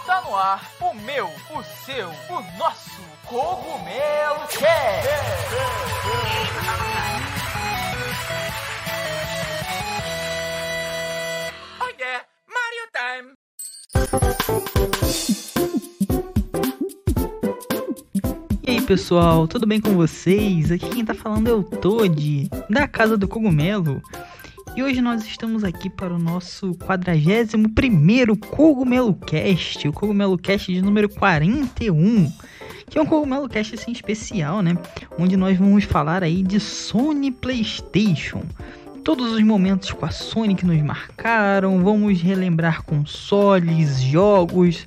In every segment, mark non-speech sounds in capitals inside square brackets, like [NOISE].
Está no ar o meu, o seu, o nosso Cogumelo Cast. Oh yeah, Mario Time. Pessoal, tudo bem com vocês? Aqui quem tá falando é o Toad, da Casa do Cogumelo. E hoje nós estamos aqui para o nosso 41 Cogumelo Cast, o Cogumelo Cast de número 41, que é um Cogumelo Cast assim especial, né? Onde nós vamos falar aí de Sony PlayStation. Todos os momentos com a Sony que nos marcaram, vamos relembrar consoles, jogos,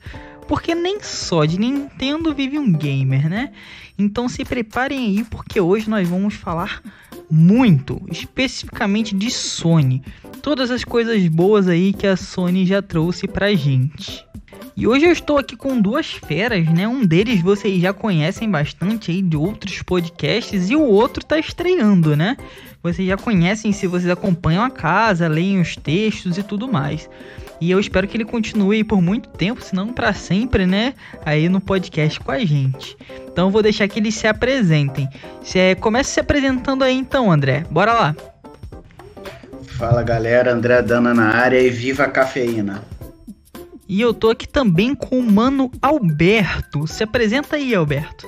porque nem só de Nintendo vive um gamer, né? Então se preparem aí porque hoje nós vamos falar muito, especificamente de Sony. Todas as coisas boas aí que a Sony já trouxe pra gente. E hoje eu estou aqui com duas feras, né? Um deles vocês já conhecem bastante aí de outros podcasts e o outro tá estreando, né? Vocês já conhecem se vocês acompanham a casa, leem os textos e tudo mais. E eu espero que ele continue aí por muito tempo, se não para sempre, né? Aí no podcast com a gente. Então eu vou deixar que eles se apresentem. Se, é, comece se apresentando aí então, André. Bora lá. Fala galera, André Dana na área e viva a cafeína. E eu tô aqui também com o mano Alberto. Se apresenta aí, Alberto.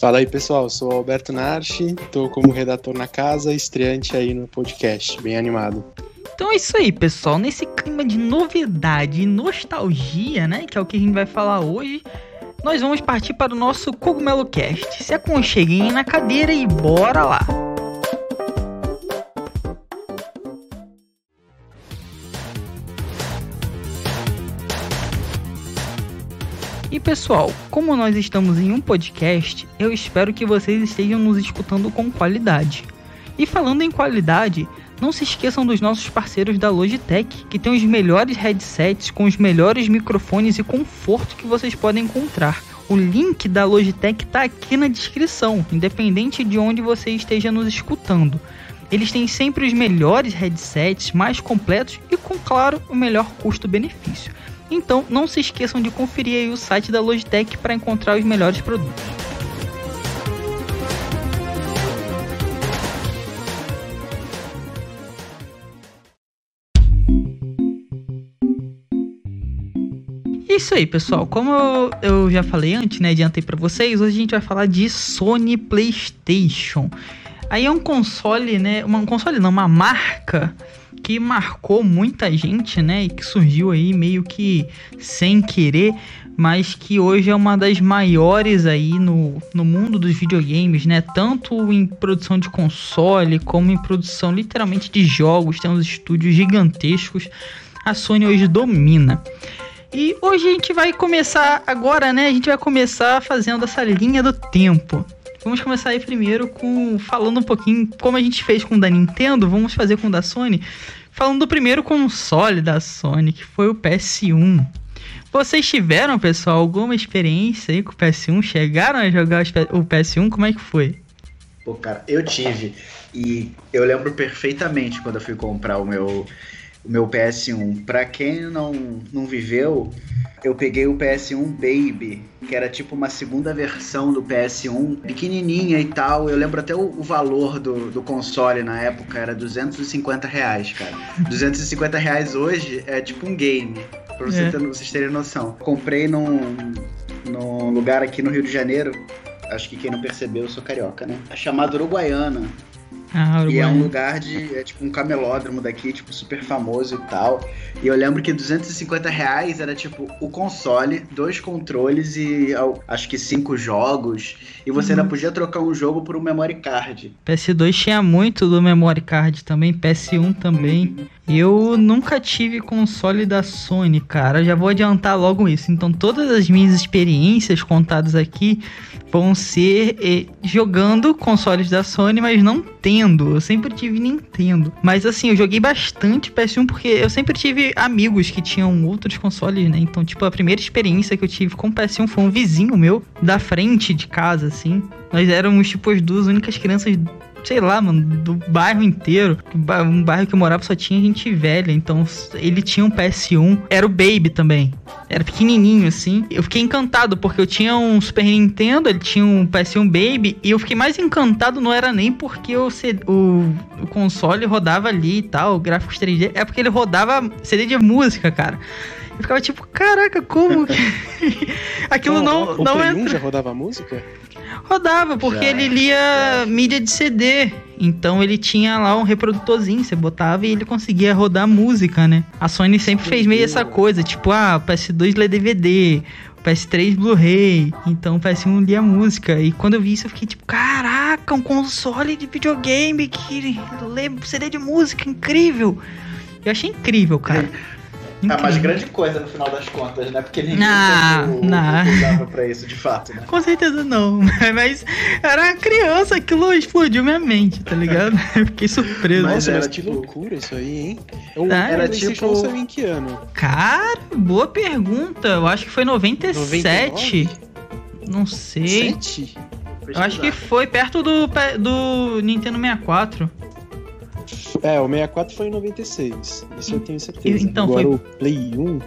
Fala aí pessoal, sou Alberto Narchi, tô como redator na casa, estreante aí no podcast, bem animado. Então é isso aí, pessoal. Nesse clima de novidade e nostalgia, né? Que é o que a gente vai falar hoje nós vamos partir para o nosso Cogumelo Cast. Se aconcheguem na cadeira e bora lá! E pessoal, como nós estamos em um podcast, eu espero que vocês estejam nos escutando com qualidade. E falando em qualidade, não se esqueçam dos nossos parceiros da Logitech, que tem os melhores headsets com os melhores microfones e conforto que vocês podem encontrar. O link da Logitech está aqui na descrição, independente de onde você esteja nos escutando. Eles têm sempre os melhores headsets, mais completos e com claro o melhor custo-benefício. Então não se esqueçam de conferir o site da Logitech para encontrar os melhores produtos. Isso aí, pessoal. Como eu, já falei antes, né? Adiantei para vocês, hoje a gente vai falar de Sony PlayStation. Aí é um console, né? Uma, um console não, uma marca que marcou muita gente, né? E que surgiu aí meio que sem querer, mas que hoje é uma das maiores aí no, no mundo dos videogames, né? Tanto em produção de console como em produção literalmente de jogos, tem uns estúdios gigantescos. A Sony hoje domina. E hoje a gente vai começar agora, né? A gente vai começar fazendo essa linha do tempo. Vamos começar aí primeiro com falando um pouquinho como a gente fez com o da Nintendo, vamos fazer com o da Sony. Falando do primeiro console da Sony, que foi o PS1. Vocês tiveram, pessoal, alguma experiência aí com o PS1? Chegaram a jogar o PS1? Como é que foi? Pô, cara, eu tive. E eu lembro perfeitamente quando eu fui comprar o meu o meu PS1. Para quem não, não viveu, eu peguei o PS1 Baby, que era tipo uma segunda versão do PS1, pequenininha e tal. Eu lembro até o, o valor do, do console na época, era 250 reais, cara. 250 reais hoje é tipo um game, pra você é. ter, vocês terem noção. Comprei num, num lugar aqui no Rio de Janeiro, acho que quem não percebeu, eu sou carioca, né? É chamado Uruguaiana. Ah, e é um lugar de. É tipo um camelódromo daqui, tipo, super famoso e tal. E eu lembro que 250 reais era tipo o console, dois controles e acho que cinco jogos. E você uhum. ainda podia trocar um jogo por um memory card. PS2 tinha muito do memory card também, PS1 também. Uhum. Eu nunca tive console da Sony, cara. Já vou adiantar logo isso. Então, todas as minhas experiências contadas aqui vão ser eh, jogando consoles da Sony, mas não tendo. Eu sempre tive Nintendo. Mas assim, eu joguei bastante PS1 porque eu sempre tive amigos que tinham outros consoles, né? Então, tipo, a primeira experiência que eu tive com PS1 foi um vizinho meu da frente de casa, assim. Nós éramos, tipo, as duas únicas crianças sei lá, mano, do bairro inteiro. Um bairro que eu morava só tinha gente velha. Então ele tinha um PS1. Era o Baby também. Era pequenininho assim. Eu fiquei encantado porque eu tinha um Super Nintendo, ele tinha um PS1 Baby. E eu fiquei mais encantado, não era nem porque o, o, o console rodava ali e tal, gráficos 3D. É porque ele rodava CD de música, cara. Eu ficava tipo, caraca, como que. [LAUGHS] [LAUGHS] Aquilo não. O não Play entra. 1 já rodava música? Rodava, porque Já, ele lia mídia de CD. Então ele tinha lá um reprodutorzinho, você botava e ele conseguia rodar música, né? A Sony sempre fez meio essa coisa, tipo, ah, o PS2 lê DVD, o PS3 Blu-ray, então o PS1 lia música. E quando eu vi isso, eu fiquei tipo, caraca, um console de videogame que lê CD de música, incrível! Eu achei incrível, cara. É a mais Incrível. grande coisa no final das contas, né? Porque ninguém Ah, o- o- não. usava pra isso, de fato, né? Com certeza não, [LAUGHS] mas era criança, aquilo explodiu minha mente, tá ligado? Eu [LAUGHS] fiquei surpreso. Mas Nossa, era mas que tipo- loucura isso aí, hein? O, Ah, era tipo- 1 saiu em que ano? Cara, boa pergunta. Eu acho que foi 97. 99? Não sei. Sete? Eu acho que foi perto do, do Nintendo 64. É, o 64 foi em 96. Isso eu tenho certeza. Então, Agora foi- o Play 1.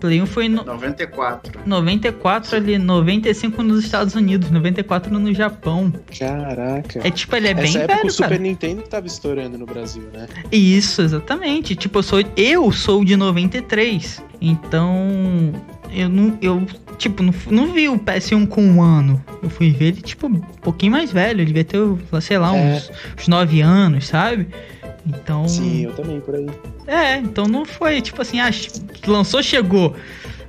Play 1 foi no 94. 94 ali, 95 nos Estados Unidos, 94 no Japão. Caraca. É tipo, ele é bem Essa época velho, o Super cara. Nintendo que tava estourando no Brasil, né? Isso, exatamente. Tipo, eu sou, eu sou de 93. Então, eu não, eu, tipo, não, não vi o PS1 com um ano. Eu fui ver ele, tipo, um pouquinho mais velho. Ele devia ter, sei lá, É. uns, uns 9 anos, sabe? Então. Sim, eu também, por aí. É, então não foi, tipo assim, ah, lançou, chegou.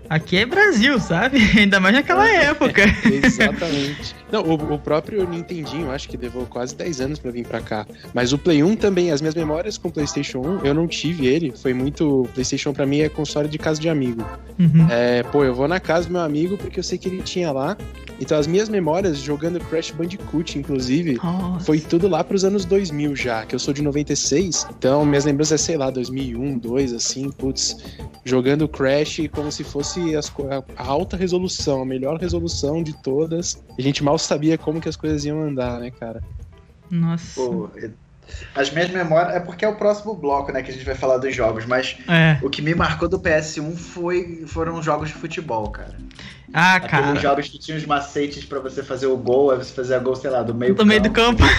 Aqui é Brasil, sabe? [LAUGHS] Ainda mais naquela época. [LAUGHS] Exatamente. Não, o, o próprio Nintendinho, acho que levou quase 10 anos pra vir pra cá. Mas o Play 1 também, as minhas memórias com o PlayStation 1, eu não tive ele. Foi muito. PlayStation pra mim é console de casa de amigo. Uhum. É, pô, eu vou na casa do meu amigo porque eu sei que ele tinha lá. Então as minhas memórias jogando Crash Bandicoot, inclusive, Nossa. foi tudo lá pros anos 2000 já, que eu sou de 96. Então minhas lembranças é, sei lá, 2001, 2, assim, putz, jogando Crash como se fosse as a alta resolução, a melhor resolução de todas. A gente mal sabia como que as coisas iam andar, né, cara? Nossa. Pô, as minhas memórias. É porque é o próximo bloco, né? Que a gente vai falar dos jogos. Mas É. o que me marcou do PS1 foi, foram os jogos de futebol, cara. Ah, Aqueles cara. jogos que tinham os macetes pra você fazer o gol, aí você fazia gol, sei lá, do meio Do meio do campo. [LAUGHS]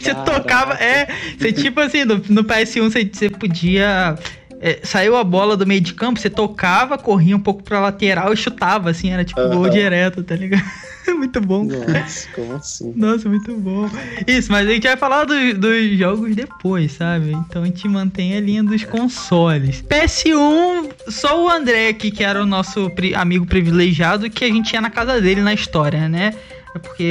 Você Caraca. tocava. É, você tipo assim, no, no PS1 você, você podia. É, saiu a bola do meio de campo, você tocava, corria um pouco pra lateral e chutava, assim, era tipo gol Aham. direto, tá ligado? [LAUGHS] Muito bom. Nossa, como assim? Nossa, muito bom. Isso, mas a gente vai falar do- dos jogos depois, sabe? Então a gente mantém a linha dos consoles. PS1, só o André aqui, que era o nosso pri- amigo privilegiado, que a gente ia na casa dele na história, né? É porque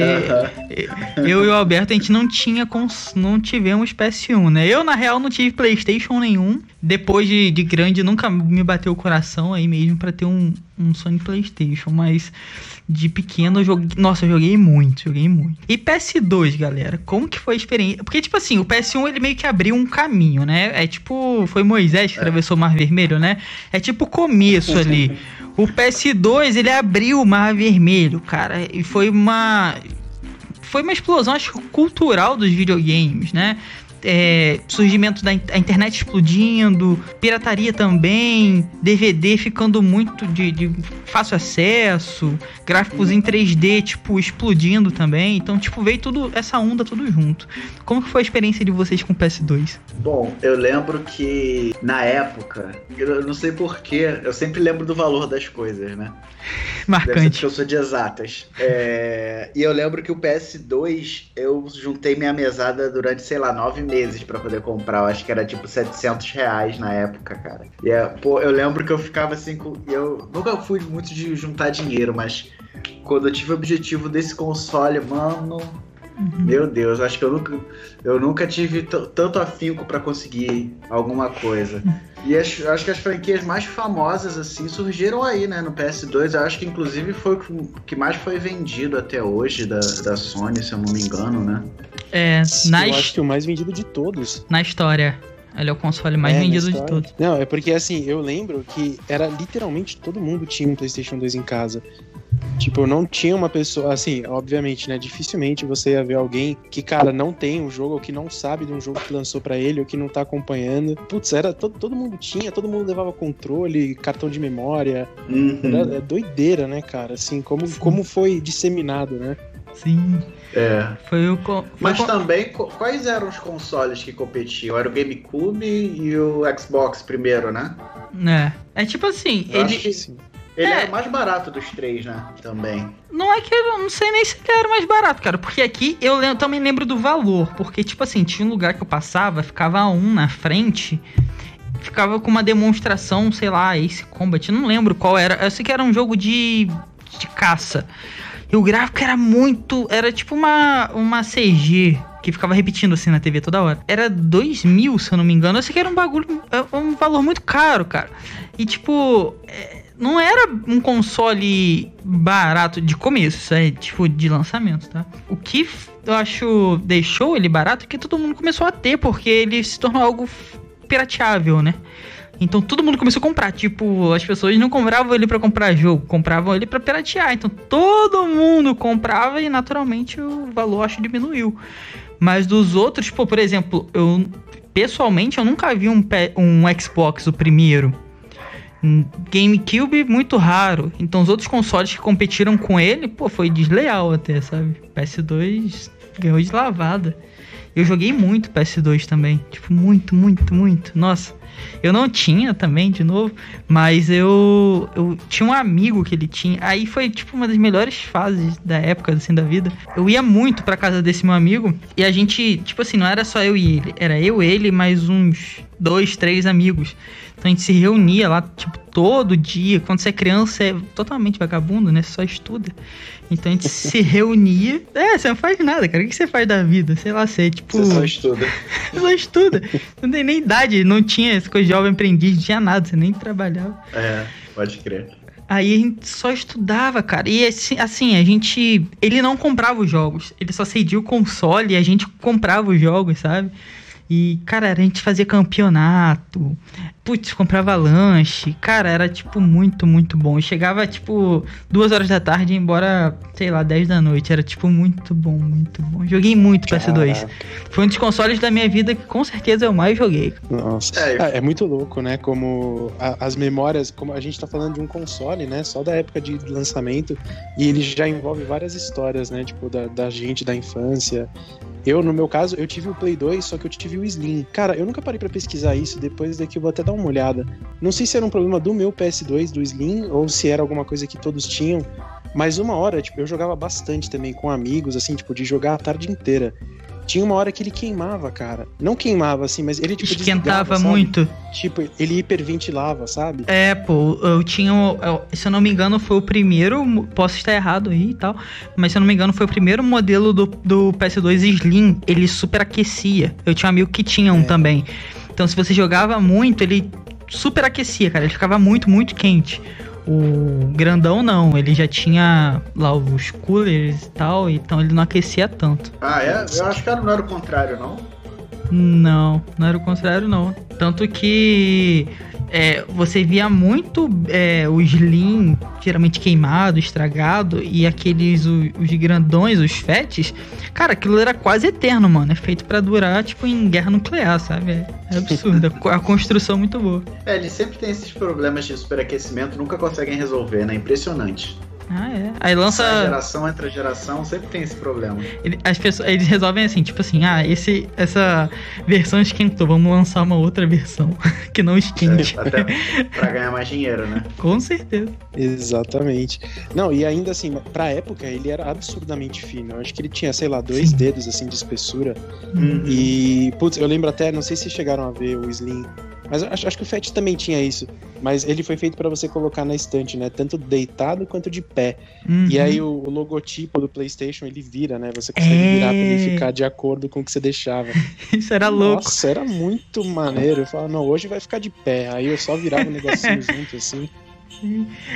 eu e o Alberto, a gente não tinha, cons- não tivemos PS1, né? Eu, na real, não tive Playstation nenhum. Depois de, de grande, nunca me bateu o coração aí mesmo pra ter um, um Sony Playstation. Mas de pequeno eu joguei... Nossa, eu joguei muito, joguei muito. E PS2, galera, como que foi a experiência? Porque, tipo assim, o PS1, ele meio que abriu um caminho, né? É tipo... Foi Moisés que atravessou o Mar Vermelho, né? É tipo o começo ali. [LAUGHS] O PS2, ele abriu o Mar Vermelho, cara. E foi uma foi uma explosão acho, cultural dos videogames, né? É, surgimento da internet explodindo, pirataria também, DVD ficando muito de, de fácil acesso, gráficos em 3D, tipo, explodindo também. Então, tipo, veio tudo, essa onda tudo junto. Como que foi a experiência de vocês com o PS2? Bom, eu lembro que na época, eu não sei porquê, eu sempre lembro do valor das coisas, né? [LAUGHS] Marcante. porque eu sou de exatas. É, E eu lembro que o PS2 eu juntei minha mesada durante, sei lá, nove meses pra poder comprar. Eu acho que era tipo 700 reais na época, cara. E é, pô, eu lembro que eu ficava assim. com- Eu nunca fui muito de juntar dinheiro, mas quando eu tive o objetivo desse console, mano. Uhum. Meu Deus, acho que eu nunca, eu nunca tive tanto afinco pra conseguir alguma coisa. E as- eu acho que as franquias mais famosas, assim, surgiram aí, né, no PS2. Eu acho que, inclusive, foi o que- mais foi vendido até hoje da, da Sony, se eu não me engano, né? É, na, Eu acho que o mais vendido de todos. na história. Ele é o console mais É, vendido de todos. Não, é porque assim, eu lembro que era literalmente todo mundo tinha um PlayStation 2 em casa. Tipo, não tinha uma pessoa, assim, obviamente, né? Dificilmente você ia ver alguém que, cara, não tem um jogo, ou que não sabe de um jogo que lançou para ele, ou que não tá acompanhando. Putz, era todo, todo mundo tinha, todo mundo levava controle, cartão de memória. Uhum. Era, é doideira, né, cara? Assim, como, como foi disseminado, né? Sim. É. Foi o. foi Mas o também, quais eram os consoles que competiam? Era o GameCube e o Xbox primeiro, né? É. É tipo assim, Eu ele. Ele É. era o mais barato dos três, né? Também. Não é que eu não sei nem se ele era mais barato, cara. Porque aqui eu lem- também lembro do valor. Porque, tipo assim, tinha um lugar que eu passava, ficava um na frente. Ficava com uma demonstração, sei lá, Ace Combat. eu Não lembro qual era. Eu sei que era um jogo de, de caça. E o gráfico era muito. Era tipo uma, uma CG que ficava repetindo assim na TV toda hora. Era 2 mil, se eu não me engano. Eu sei que era um bagulho. é Um valor muito caro, cara. E tipo. Não era um console barato de começo, isso é tipo de lançamento, tá? O que eu acho deixou ele barato é que todo mundo começou a ter, porque ele se tornou algo pirateável, né? Então todo mundo começou a comprar, tipo, as pessoas não compravam ele pra comprar jogo, compravam ele pra piratear. Então todo mundo comprava e naturalmente o valor acho diminuiu. Mas dos outros, pô, por exemplo, eu pessoalmente eu nunca vi um, um Xbox o primeiro. GameCube muito raro. Então os outros consoles que competiram com ele, pô, foi desleal até, sabe? PS2 ganhou de lavada. Eu joguei muito PS2 também. Tipo, muito, muito, muito. Nossa. Eu não tinha também, de novo, mas eu, eu tinha um amigo que ele tinha. Aí foi tipo uma das melhores fases da época assim da vida. Eu ia muito pra casa desse meu amigo e a gente, tipo assim, não era só eu e ele, era eu, ele mais uns dois, três amigos. Então a gente se reunia lá, tipo, todo dia. Quando você é criança, é totalmente vagabundo, né? Você só estuda. Então a gente se reunia. [LAUGHS] É, você não faz nada, cara. O que você faz da vida? Sei lá, você é tipo. Você só estuda. Você [LAUGHS] só estuda. Não tem nem idade, não tinha essa coisa de jovem aprendiz, não tinha nada, você nem trabalhava. É, pode crer. Aí a gente só estudava, cara. E assim, assim, a gente. Ele não comprava os jogos. Ele só cedia o console e a gente comprava os jogos, sabe? E, cara, a gente fazia campeonato. Putz, comprava lanche. Cara, era, tipo, muito, muito bom. E chegava, tipo, duas horas da tarde e embora, sei lá, 10 da noite. Era, tipo, muito bom, muito bom. Joguei muito PS2. Caraca. Foi um dos consoles da minha vida que com certeza eu mais joguei. Nossa. É, É, é muito louco, né? Como a- as memórias, como a gente tá falando de um console, né? Só da época de lançamento, e ele já envolve várias histórias, né? Tipo, da, da gente, da infância. Eu, no meu caso, eu tive o Play 2, só que eu tive o Slim. Cara, eu nunca parei pra pesquisar isso, depois daqui eu vou até dar uma olhada. Não sei se era um problema do meu PS2, do Slim, ou se era alguma coisa que todos tinham. Mas uma hora, tipo, eu jogava bastante também com amigos, assim, tipo, de jogar a tarde inteira. Tinha uma hora que ele queimava, cara. Não queimava, assim, mas ele, tipo, Esquentava muito. Tipo, ele hiperventilava, sabe? É, pô, eu tinha. eu- se eu não me engano, foi o primeiro. Posso estar errado aí e tal. Mas se eu não me engano, foi o primeiro modelo do, do PS2 Slim. Ele superaquecia. Eu tinha um amigo que tinha um É. também. Então, se você jogava muito, ele superaquecia, cara. Ele ficava muito, muito quente. O grandão não, ele já tinha lá os coolers e tal, então ele não aquecia tanto. Ah, é? Eu acho que não era o contrário, não? Não, não era o contrário, não. Tanto que é, você via muito é, o Slim, geralmente queimado, estragado, e aqueles, o- os, grandões, os fetes, cara, aquilo era quase eterno, mano. É feito pra durar, tipo, em guerra nuclear, sabe? É, é absurdo. a, a construção é muito boa. É, eles sempre têm esses problemas de superaquecimento, nunca conseguem resolver, né? Impressionante. Ah, é. Aí lança. Essa geração entra geração, sempre tem esse problema. Ele- as pessoas, eles resolvem assim, tipo assim, ah, esse, essa versão esquentou, vamos lançar uma outra versão [LAUGHS] que não esquente. Até pra ganhar mais dinheiro, né? [LAUGHS] Com certeza. Exatamente. Não, e ainda assim, pra época, ele era absurdamente fino. Eu acho que ele tinha, sei lá, dois Sim. dedos, assim, de espessura. Uhum. E, putz, eu lembro até, não sei se chegaram a ver o Slim, mas acho, acho que o Fat também tinha isso. Mas ele foi feito pra você colocar na estante, né? Tanto deitado quanto de pé. Uhum. E aí o, o logotipo do PlayStation ele vira, né? Você consegue É. virar pra ele ficar de acordo com o que você deixava. [LAUGHS] Isso era louco. Nossa, era muito maneiro. Eu falava, não, hoje vai ficar de pé. Aí eu só virava o negocinho [LAUGHS] junto, assim.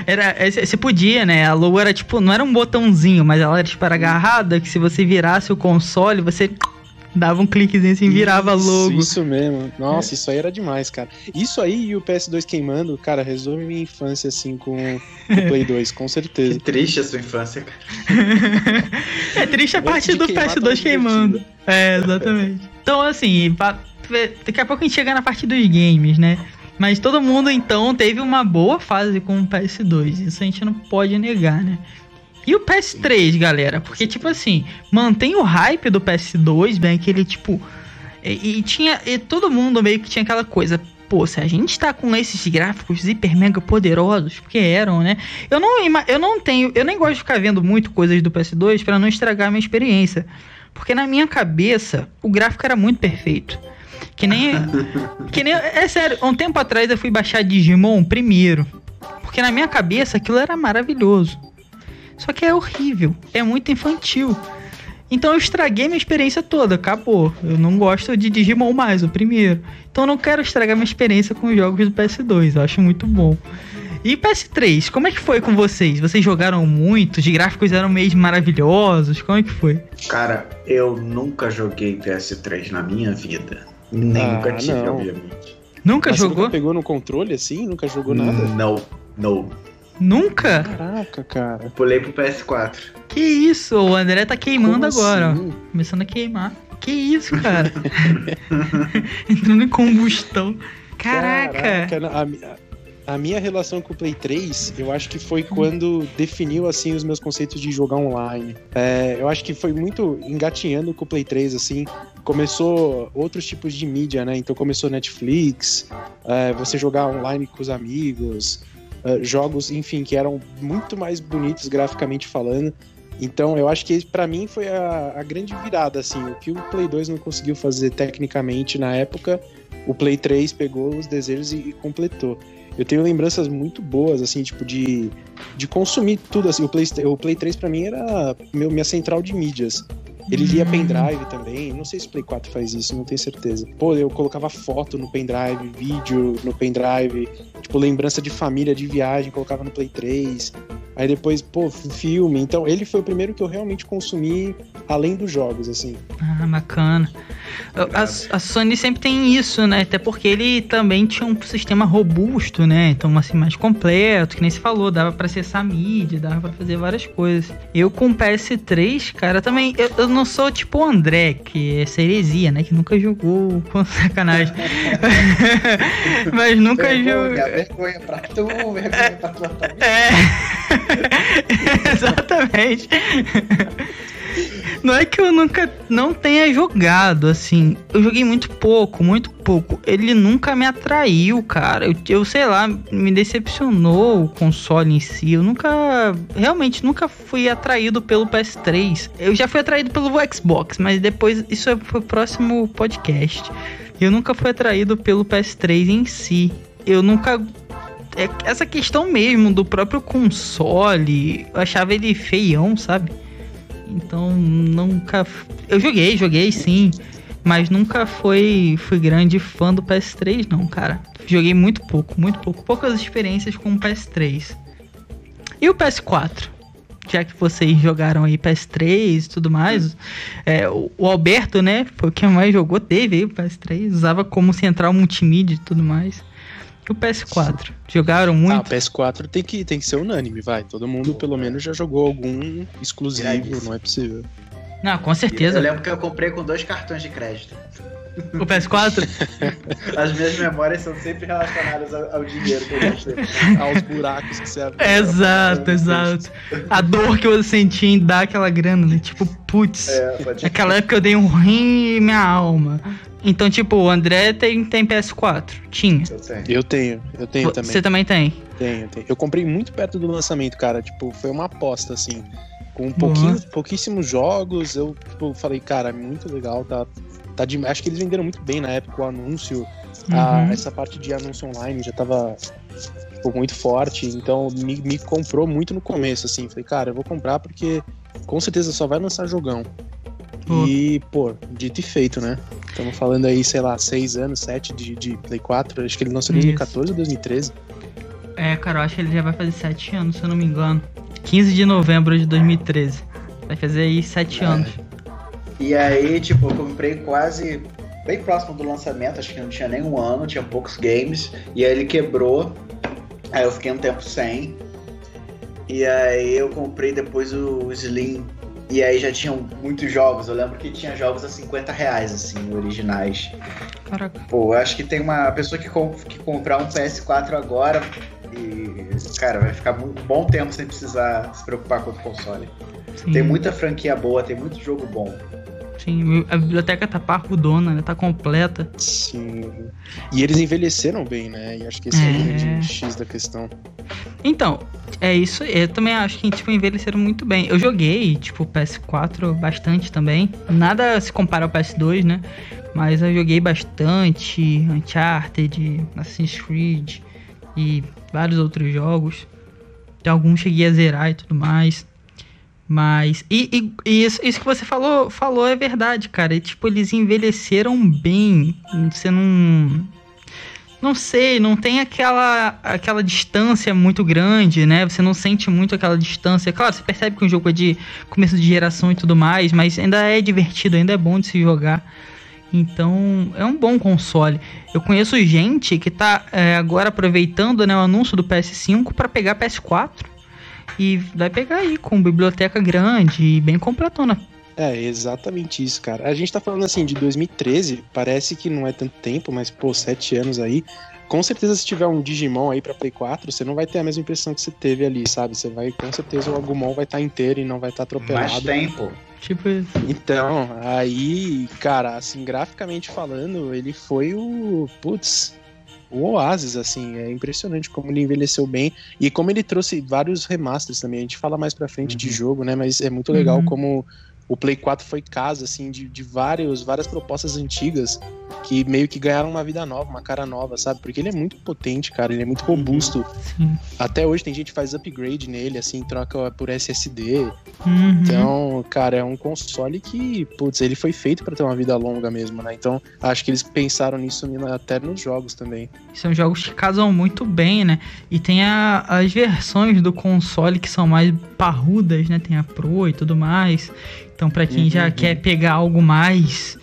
Era, é, você podia, né? A logo era tipo, não era um botãozinho, mas ela era tipo era agarrada, que se você virasse o console, você Dava um cliquezinho assim, virava Isso, logo. Isso mesmo. Nossa, isso aí era demais, cara. Isso aí e o PS2 queimando, cara, resume minha infância assim com o [LAUGHS] Play 2, com Que certeza. triste a sua infância, cara. [LAUGHS] É triste a parte do queimar, PS2 tava queimando. É, exatamente. [LAUGHS] Então, assim, daqui a pouco a gente chega na parte dos games, né? Mas todo mundo, então, teve uma boa fase com o PS2. Isso a gente não pode negar, né? E o PS3, galera? Porque, tipo assim, mantém o hype do PS2, bem aquele, tipo... E, e tinha... E todo mundo meio que tinha aquela coisa... Pô, se a gente tá com esses gráficos hiper mega poderosos, porque eram, né? Eu não, eu não tenho... Eu nem gosto de ficar vendo muito coisas do PS2 pra não estragar a minha experiência. Porque na minha cabeça, o gráfico era muito perfeito. Que nem. [LAUGHS] que nem. É sério, um tempo atrás eu fui baixar Digimon primeiro. Porque na minha cabeça aquilo era maravilhoso. Só que é horrível. É muito infantil. Então eu estraguei minha experiência toda, acabou. Eu não gosto de Digimon mais, o primeiro. Então eu não quero estragar minha experiência com os jogos do PS2, eu acho muito bom. E PS3, como é que foi com vocês? Vocês jogaram muito? Os gráficos eram meio maravilhosos? Como é que foi? Cara, eu nunca joguei PS3 na minha vida. Nem Ah, nunca tive, não. obviamente. Nunca Mas você jogou? nunca pegou no controle assim? Nunca jogou nada? Não, não. Nunca? Caraca, cara. Pulei pro PS4. Que isso? O André tá queimando Como agora, assim? ó. Começando a queimar. Que isso, cara? [LAUGHS] Entrando em combustão. Caraca! Caraca, a, a minha relação com o Play 3, eu acho que foi quando definiu assim os meus conceitos de jogar online. É, eu acho que foi muito engatinhando com o Play 3, assim. Começou outros tipos de mídia, né? Então começou Netflix, é, você jogar online com os amigos, é, jogos, enfim, que eram muito mais bonitos graficamente falando. Então eu acho que pra mim foi a, a grande virada, assim. O que o Play 2 não conseguiu fazer tecnicamente na época, o Play 3 pegou os desejos e, e completou. Eu tenho lembranças muito boas, assim, tipo, de, de consumir tudo, assim. O Play, o Play 3 pra mim era meu, minha central de mídias. Ele lia Hum. pendrive também. Não sei se o Play 4 faz isso, não tenho certeza. Pô, eu colocava foto no pendrive, vídeo no pendrive, tipo, lembrança de família, de viagem, colocava no Play 3. Aí depois, pô, filme. Então, ele foi o primeiro que eu realmente consumi além dos jogos, assim. Ah, bacana. A, a Sony sempre tem isso, né? Até porque ele também tinha um sistema robusto, né? Então, assim, mais completo, que nem se falou, dava pra acessar mídia, dava pra fazer várias coisas. Eu com o PS3, cara, também, eu, eu não sou tipo o André, que é heresia, né? Que nunca jogou [LAUGHS] com sacanagem. [LAUGHS] Mas nunca jogou. Vergonha, vergonha pra tu, vergonha pra tua família. [LAUGHS] É. Exatamente. Não é que eu nunca não tenha jogado, assim. Eu joguei muito pouco, muito pouco. Ele nunca me atraiu, cara. Eu, eu sei lá, me decepcionou o console em si. Eu nunca. Realmente nunca fui atraído pelo PS3. Eu já fui atraído pelo Xbox, mas depois. Isso foi o próximo podcast. Eu nunca fui atraído pelo PS3 em si. Eu nunca é essa questão mesmo do próprio console, eu achava ele feião, sabe? Então nunca. Eu joguei, joguei sim. Mas nunca foi, fui grande fã do PS3, não, cara. Joguei muito pouco, muito pouco. Poucas experiências com o PS3. E o PS4? Já que vocês jogaram aí PS3 e tudo mais. É, o, Alberto, né? Foi o que mais jogou, teve aí o PS3. Usava como central multimídia e tudo mais. E o PS4? Jogaram Ah, o muito? PS4 tem que, tem que ser unânime, vai. Todo mundo, pelo menos, já jogou algum exclusivo, não é possível. Não, com Eu certeza. lembro que eu comprei com dois cartões de crédito. O PS4? [LAUGHS] As minhas memórias são sempre relacionadas ao, ao dinheiro que eu gastei. [LAUGHS] Aos buracos que você abre. exato, exato. A dor que eu senti em dar aquela grana, né? Tipo, putz. É, Naquela época eu dei um rim e minha alma. Então, tipo, o André tem, tem PS4. Tinha. Eu tenho. Eu tenho, eu tenho também. Você também tem. Tenho, tenho. Eu comprei muito perto do lançamento, cara. Tipo, foi uma aposta, assim. Com um pouquinho, pouquíssimos jogos, eu tipo, falei, cara, muito legal, tá, tá de... Acho que eles venderam muito bem na época o anúncio. a- Uhum. essa parte de anúncio online já tava tipo, muito forte, então me, me comprou muito no começo, assim. Falei, cara, eu vou comprar porque com certeza só vai lançar jogão. Boa. E, pô, dito e feito, né? Estamos falando aí, sei lá, seis anos, sete de, de Play 4. Acho que ele lançou em Isso. 2014 ou 2013. É, cara, eu acho que ele já vai fazer 7 anos, se eu não me engano. 15 de novembro de 2013. Vai fazer aí 7 É. anos. E aí, tipo, eu comprei quase bem próximo do lançamento, acho que não tinha nem um ano, tinha poucos games, e aí ele quebrou, aí eu fiquei um tempo sem. E aí eu comprei depois o Slim, e aí já tinham muitos jogos, eu lembro que tinha jogos a 50 reais, assim, originais. Caraca. Pô, eu acho que tem uma pessoa que, com- que comprar um PS4 agora, e, cara, vai ficar um bom tempo sem precisar se preocupar com o console. Sim, Tem muita franquia boa, tem muito jogo bom. Sim, a biblioteca tá parrudona, né? Tá completa. Sim. E eles envelheceram bem, né? E acho que esse é, É. o grande X da questão. Então, é isso. Eu também acho que, tipo, envelheceram muito bem. Eu joguei, tipo, PS4 bastante também. Nada se compara ao PS2, né? Mas eu joguei bastante Uncharted, Assassin's Creed e vários outros jogos. De alguns cheguei a zerar e tudo mais. Mas. E, e- e isso, isso que você falou, falou é verdade, cara. E, tipo, eles envelheceram bem. Você não. Não sei, não tem aquela, aquela distância muito grande, né? Você não sente muito aquela distância. Claro, você percebe que o jogo é de começo de geração e tudo mais, mas ainda é divertido, ainda é bom de se jogar. Então, é um bom console. Eu conheço gente que tá é, agora aproveitando né, o anúncio do PS5 para pegar PS4 e vai pegar aí com biblioteca grande e bem completona. É, exatamente isso, cara. A gente tá falando assim de 2013, parece que não é tanto tempo, mas, pô, sete anos aí. Com certeza, se tiver um Digimon aí pra Play 4, você não vai ter a mesma impressão que você teve ali, sabe? Você vai, com certeza, o Agumon vai estar inteiro e não vai estar atropelado. Mais tempo. Tipo, isso. Então, aí, cara, assim, graficamente falando, ele foi o. Putz. O Oasis, assim, é impressionante como ele envelheceu bem e como ele trouxe vários remasters também. A gente fala mais pra frente de Uhum. jogo, né? Mas é muito legal Uhum. como o Play 4 foi casa, assim, de, de vários, várias propostas antigas que meio que ganharam uma vida nova, uma cara nova, sabe? Porque ele é muito potente, cara, ele é muito robusto. sim. Até hoje tem gente que faz upgrade nele, assim, troca por SSD. Uhum. Então, cara, é um console que, putz, ele foi feito pra ter uma vida longa mesmo, né? Então, acho que eles pensaram nisso até nos jogos também. São jogos que casam muito bem, né? E tem a- as versões do console que são mais parrudas, né? Tem a Pro e tudo mais. Então, pra quem já Uhum. quer pegar algo mais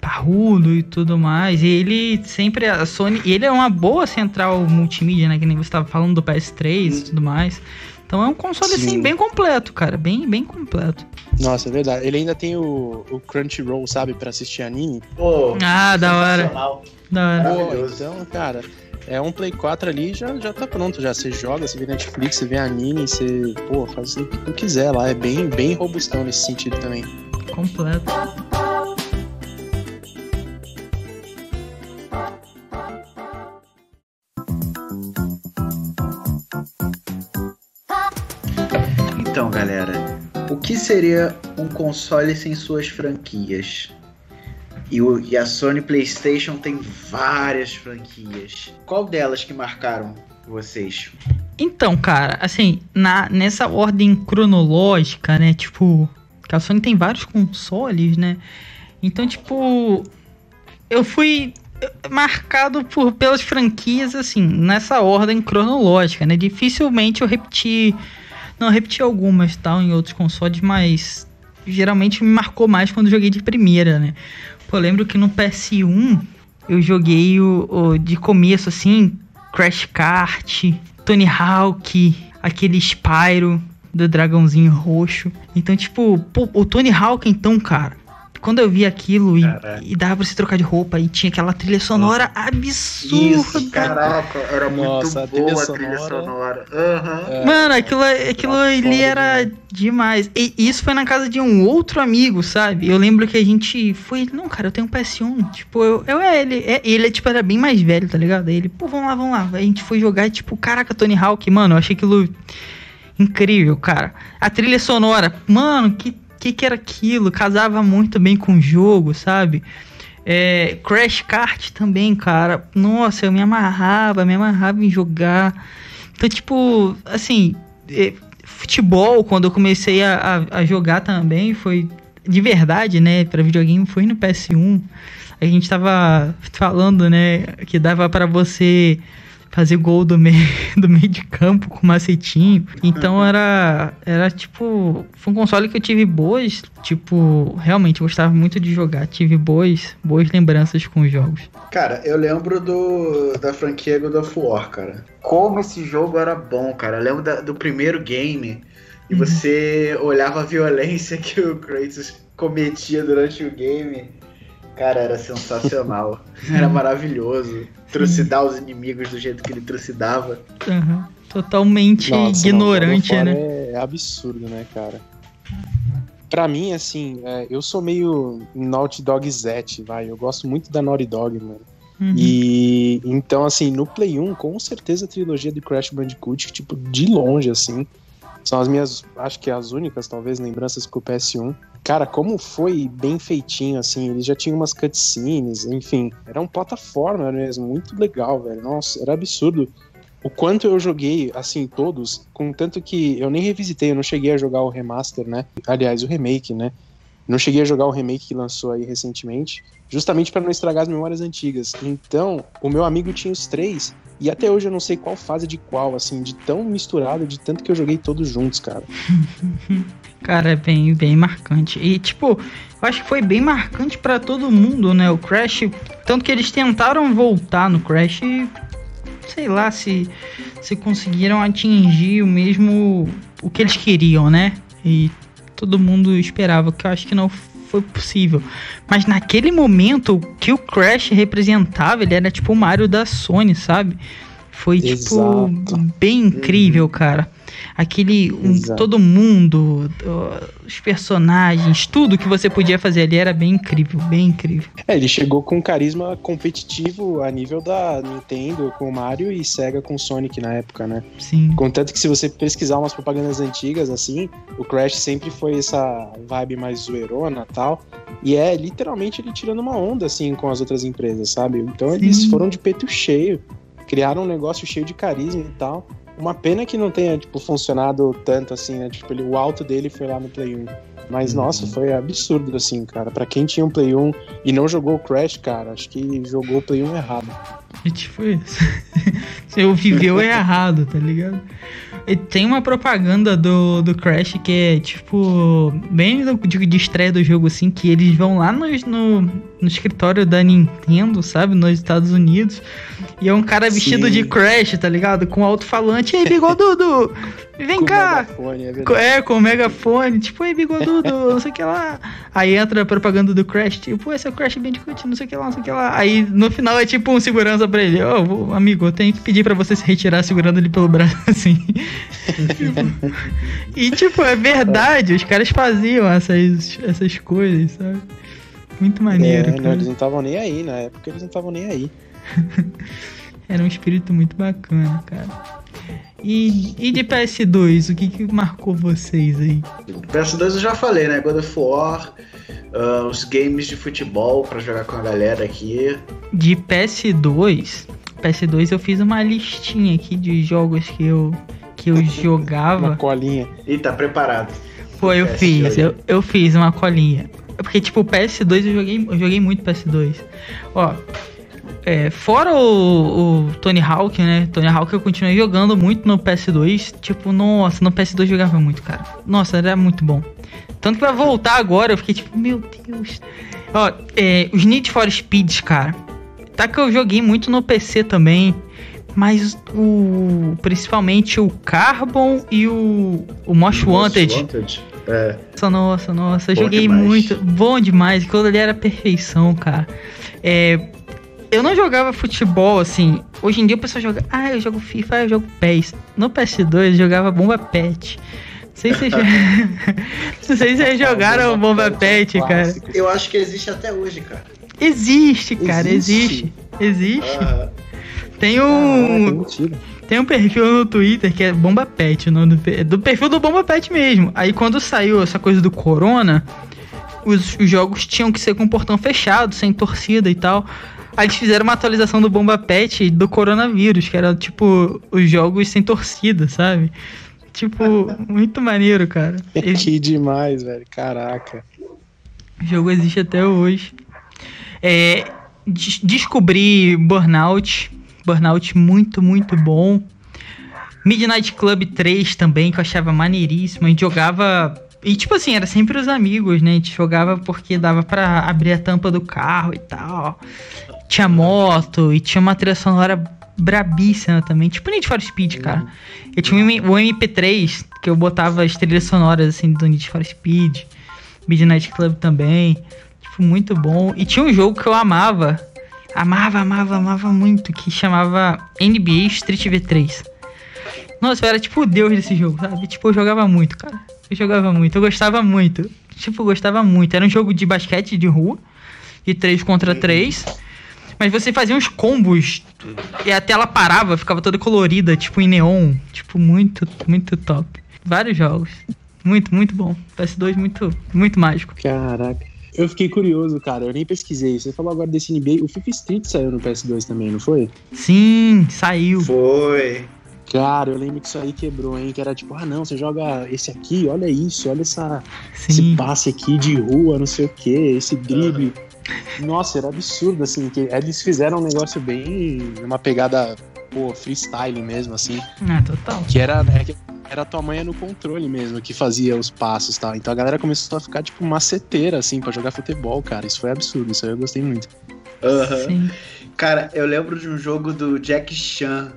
parrudo e tudo mais, e ele sempre a Sony, ele é uma boa central multimídia, né? Que nem você tava falando do PS3 e tudo mais. Então é um console assim Sim. bem completo, cara, bem bem completo. Nossa, é verdade. Ele ainda tem o, o Crunchyroll, sabe, pra assistir anime. Pô, Ah, da hora, da hora. Pô, então, cara, é um Play 4 ali já, já tá pronto. Já você joga, você vê Netflix, você vê anime, você, pô, faz o que tu quiser lá. É bem, bem robustão nesse sentido também. completo. Então, galera, o que seria um console sem suas franquias? E, o- e a Sony PlayStation tem várias franquias. Qual delas que marcaram vocês? Então, cara, assim, na, nessa ordem cronológica, né? Tipo, que a Sony tem vários consoles, né? Então, tipo, eu fui marcado por pelas franquias, assim, nessa ordem cronológica, né? Dificilmente eu repeti. Não, repeti algumas tal em outros consoles, mas geralmente me marcou mais quando joguei de primeira, né? Pô, eu lembro que no PS1 eu joguei o, o de começo, assim, Crash Kart, Tony Hawk, aquele Spyro do dragãozinho roxo. Então, tipo, pô, o Tony Hawk, então, cara. Quando eu vi aquilo e, e dava pra se trocar de roupa e tinha aquela trilha sonora absurda. Isso, caraca, era Nossa, muito trilha boa a trilha sonora. Aham. É, Mano, aquilo, aquilo Tá ali foda era demais. demais. E isso foi na casa de um outro amigo, sabe? Eu lembro que a gente foi. Não, cara, eu tenho um PS1. Tipo, eu, eu é ele. É, ele, tipo, era bem mais velho, tá ligado? Aí ele, pô, vamos lá, vamos lá. Aí a gente foi jogar, e, tipo, caraca, Tony Hawk, mano, eu achei aquilo incrível, cara. A trilha sonora, mano, que que, que era aquilo? Casava muito bem com o jogo, sabe? É, Crash Kart também, cara. Nossa, eu me amarrava, me amarrava em jogar. Então, tipo, assim, é, futebol, quando eu comecei a, a, a jogar também, foi de verdade, né? Pra videogame, foi no PS1. A gente tava falando, né, que dava pra você fazer gol do meio, [LAUGHS] do meio de campo com macetinho. Então era, era tipo. Foi um console que eu tive boas. Tipo, realmente gostava muito de jogar. Tive boas, boas lembranças com os jogos. Cara, eu lembro do da franquia God of War, cara. Como esse jogo era bom, cara. Eu lembro da- do primeiro game e Uhum. você olhava a violência [LAUGHS] que o Kratos cometia durante o game. Cara, era sensacional. [LAUGHS] era maravilhoso. Trucidar os inimigos do jeito que ele trucidava. Aham. Totalmente Nossa, ignorante, não, né? É absurdo, né, cara? Pra mim, assim, é, eu sou meio Naughty Dog Zete, vai. Eu gosto muito da Naughty Dog, mano. Uhum. E então, assim, no Play 1, com certeza a trilogia de Crash Bandicoot, tipo, de longe, assim, são as minhas, acho que as únicas, talvez, lembranças com o PS1. Cara, como foi bem feitinho, assim, ele já tinha umas cutscenes, enfim, era um plataforma mesmo, muito legal, velho. Nossa, era absurdo. O quanto eu joguei, assim, todos, com tanto que eu nem revisitei, eu não cheguei a jogar o remaster, né? Aliás, o remake, né? Não cheguei a jogar o remake que lançou aí recentemente, justamente para não estragar as memórias antigas. Então, o meu amigo tinha os três, e até hoje eu não sei qual fase de qual, assim, de tão misturado, de tanto que eu joguei todos juntos, cara. [LAUGHS] Cara, é bem, bem marcante. E, tipo, eu acho que foi bem marcante pra todo mundo, né? O Crash. Tanto que eles tentaram voltar no Crash e. Sei lá se, se conseguiram atingir o mesmo. o que eles queriam, né? E todo mundo esperava, que eu acho que não foi possível. Mas naquele momento, o que o Crash representava, ele era tipo o Mario da Sony, sabe? Foi, tipo, Exato. bem incrível, cara. Aquele. um- todo mundo, os personagens, tudo que você podia fazer ali era bem incrível, bem incrível. É, ele chegou com um carisma competitivo a nível da Nintendo com o Mario e Sega com o Sonic na época, né? Sim. Contanto que se você pesquisar umas propagandas antigas, assim, o Crash sempre foi essa vibe mais zoeirona e tal. E é literalmente ele tirando uma onda, assim, com as outras empresas, sabe? Então eles Sim. foram de peito cheio, criaram um negócio cheio de carisma e tal. Uma pena que não tenha, tipo, funcionado tanto assim, né? Tipo, ele, o alto dele foi lá no Play 1. Mas, Uhum. nossa, foi absurdo, assim, cara. Pra quem tinha um Play 1 e não jogou o Crash, cara, acho que jogou o Play 1 errado. É [LAUGHS] tipo isso. [LAUGHS] Você viveu errado, tá ligado? E tem uma propaganda do, do Crash que é tipo. Bem do- de, de estreia do jogo, assim, que eles vão lá no, no, no escritório da Nintendo, sabe? Nos Estados Unidos. E é um cara vestido Sim. de Crash, tá ligado? Com alto-falante. Ei, [LAUGHS] bigodudo! Vem Com cá! megafone, é. É, com o megafone, tipo, ei, bigodudo, [LAUGHS] não sei o que lá. Aí entra a propaganda do Crash, tipo, esse é o Crash Bandicoot, não sei o que lá, não sei o que lá. Aí no final é tipo um segurança pra ele, ó, vou- amigo, eu tenho que pedir pra você se retirar segurando ele pelo braço, [LAUGHS] assim. E tipo, é verdade, os caras faziam essas, essas coisas, sabe? Muito maneiro, É, não, eles não estavam nem aí, na época eles não estavam nem aí. [LAUGHS] Era um espírito muito bacana, cara. E, e de PS2, o que, que marcou vocês aí? PS2 eu já falei, né? God of War, ah, os games de futebol pra jogar com a galera aqui. De PS2, PS2 eu fiz uma listinha aqui de jogos que eu que eu Uma jogava. colinha. Ih, tá preparado. Pô, eu PS2. fiz, eu, eu fiz uma colinha. Porque tipo, o PS2 eu joguei, eu joguei muito PS2. Ó, é, fora o, o Tony Hawk, né? Tony Hawk eu continuei jogando muito no PS2. Tipo, nossa, no PS2 eu jogava muito, cara. Nossa, era muito bom. Tanto que pra voltar agora eu fiquei tipo, meu Deus. Ó, é, os Need for Speeds, cara. Tá que eu joguei muito no PC também. Mas o. Principalmente o Carbon e o. O Most Wanted. Wanted. É. Nossa, nossa, nossa. Eu joguei demais. muito. Bom demais. Aquilo ali era perfeição, cara. É, eu não jogava futebol assim. Hoje em dia o pessoal joga. Ah, eu jogo FIFA, eu jogo PES. No PS2 eu jogava Bomba Pet. Não sei se vocês, [LAUGHS] não sei se vocês jogaram Bomba Pet, cara. Eu acho que existe até hoje, cara. Existe, cara, existe. Existe? Existe. Ah, Tem um. mentira. Tem um perfil no Twitter que é Bomba Pet, o nome do, do perfil do Bomba Pet mesmo. Aí quando saiu essa coisa do Corona, os, os jogos tinham que ser com portão fechado, sem torcida e tal. Aí eles fizeram uma atualização do Bomba Pet do coronavírus, que era tipo os jogos sem torcida, sabe? Tipo, [LAUGHS] muito maneiro, cara. Esse Que demais, velho. Caraca. jogo existe até hoje. É, des- descobri Burnout. Burnout muito, muito bom. Midnight Club 3 também, que eu achava maneiríssimo. A gente jogava. E tipo assim, era sempre os amigos, né? A gente jogava porque dava pra abrir a tampa do carro e tal. Tinha moto e tinha uma trilha sonora brabíssima também. Tipo Need for Speed, cara. Eu tinha o MP3, que eu botava as trilhas sonoras assim do Need for Speed. Midnight Club também. Tipo, muito bom. E tinha um jogo que eu amava. Amava, amava, amava muito. Que chamava NBA Street V3. Nossa, eu era tipo o deus desse jogo, sabe? Tipo, eu jogava muito, cara. Eu jogava muito, eu gostava muito. Tipo, eu gostava muito. Era um jogo de basquete de rua, de 3 contra 3. Mas você fazia uns combos e a tela parava, ficava toda colorida, tipo em neon. Tipo, muito, muito top. Vários jogos. Muito, muito bom. PS2 muito, muito mágico. Caraca. Eu fiquei curioso, cara. Eu nem pesquisei. Você falou agora desse NBA. O FIFA Street saiu no PS2 também, não foi? Sim, saiu. Foi. Cara, eu lembro que isso aí quebrou, hein? Que era tipo, ah, não, você joga esse aqui, olha isso, olha essa, esse passe aqui de rua, não sei o que, esse drible. Nossa, era absurdo, assim, que eles fizeram um negócio bem. uma pegada, pô, freestyle mesmo, assim. Ah, total. Que era, é que era a tua mãe no controle mesmo, que fazia os passos e tal. Então a galera começou a ficar, tipo, maceteira, assim, pra jogar futebol, cara. Isso foi absurdo, isso aí eu gostei muito. Aham. Sim. Cara, eu lembro de um jogo do Jack Chan.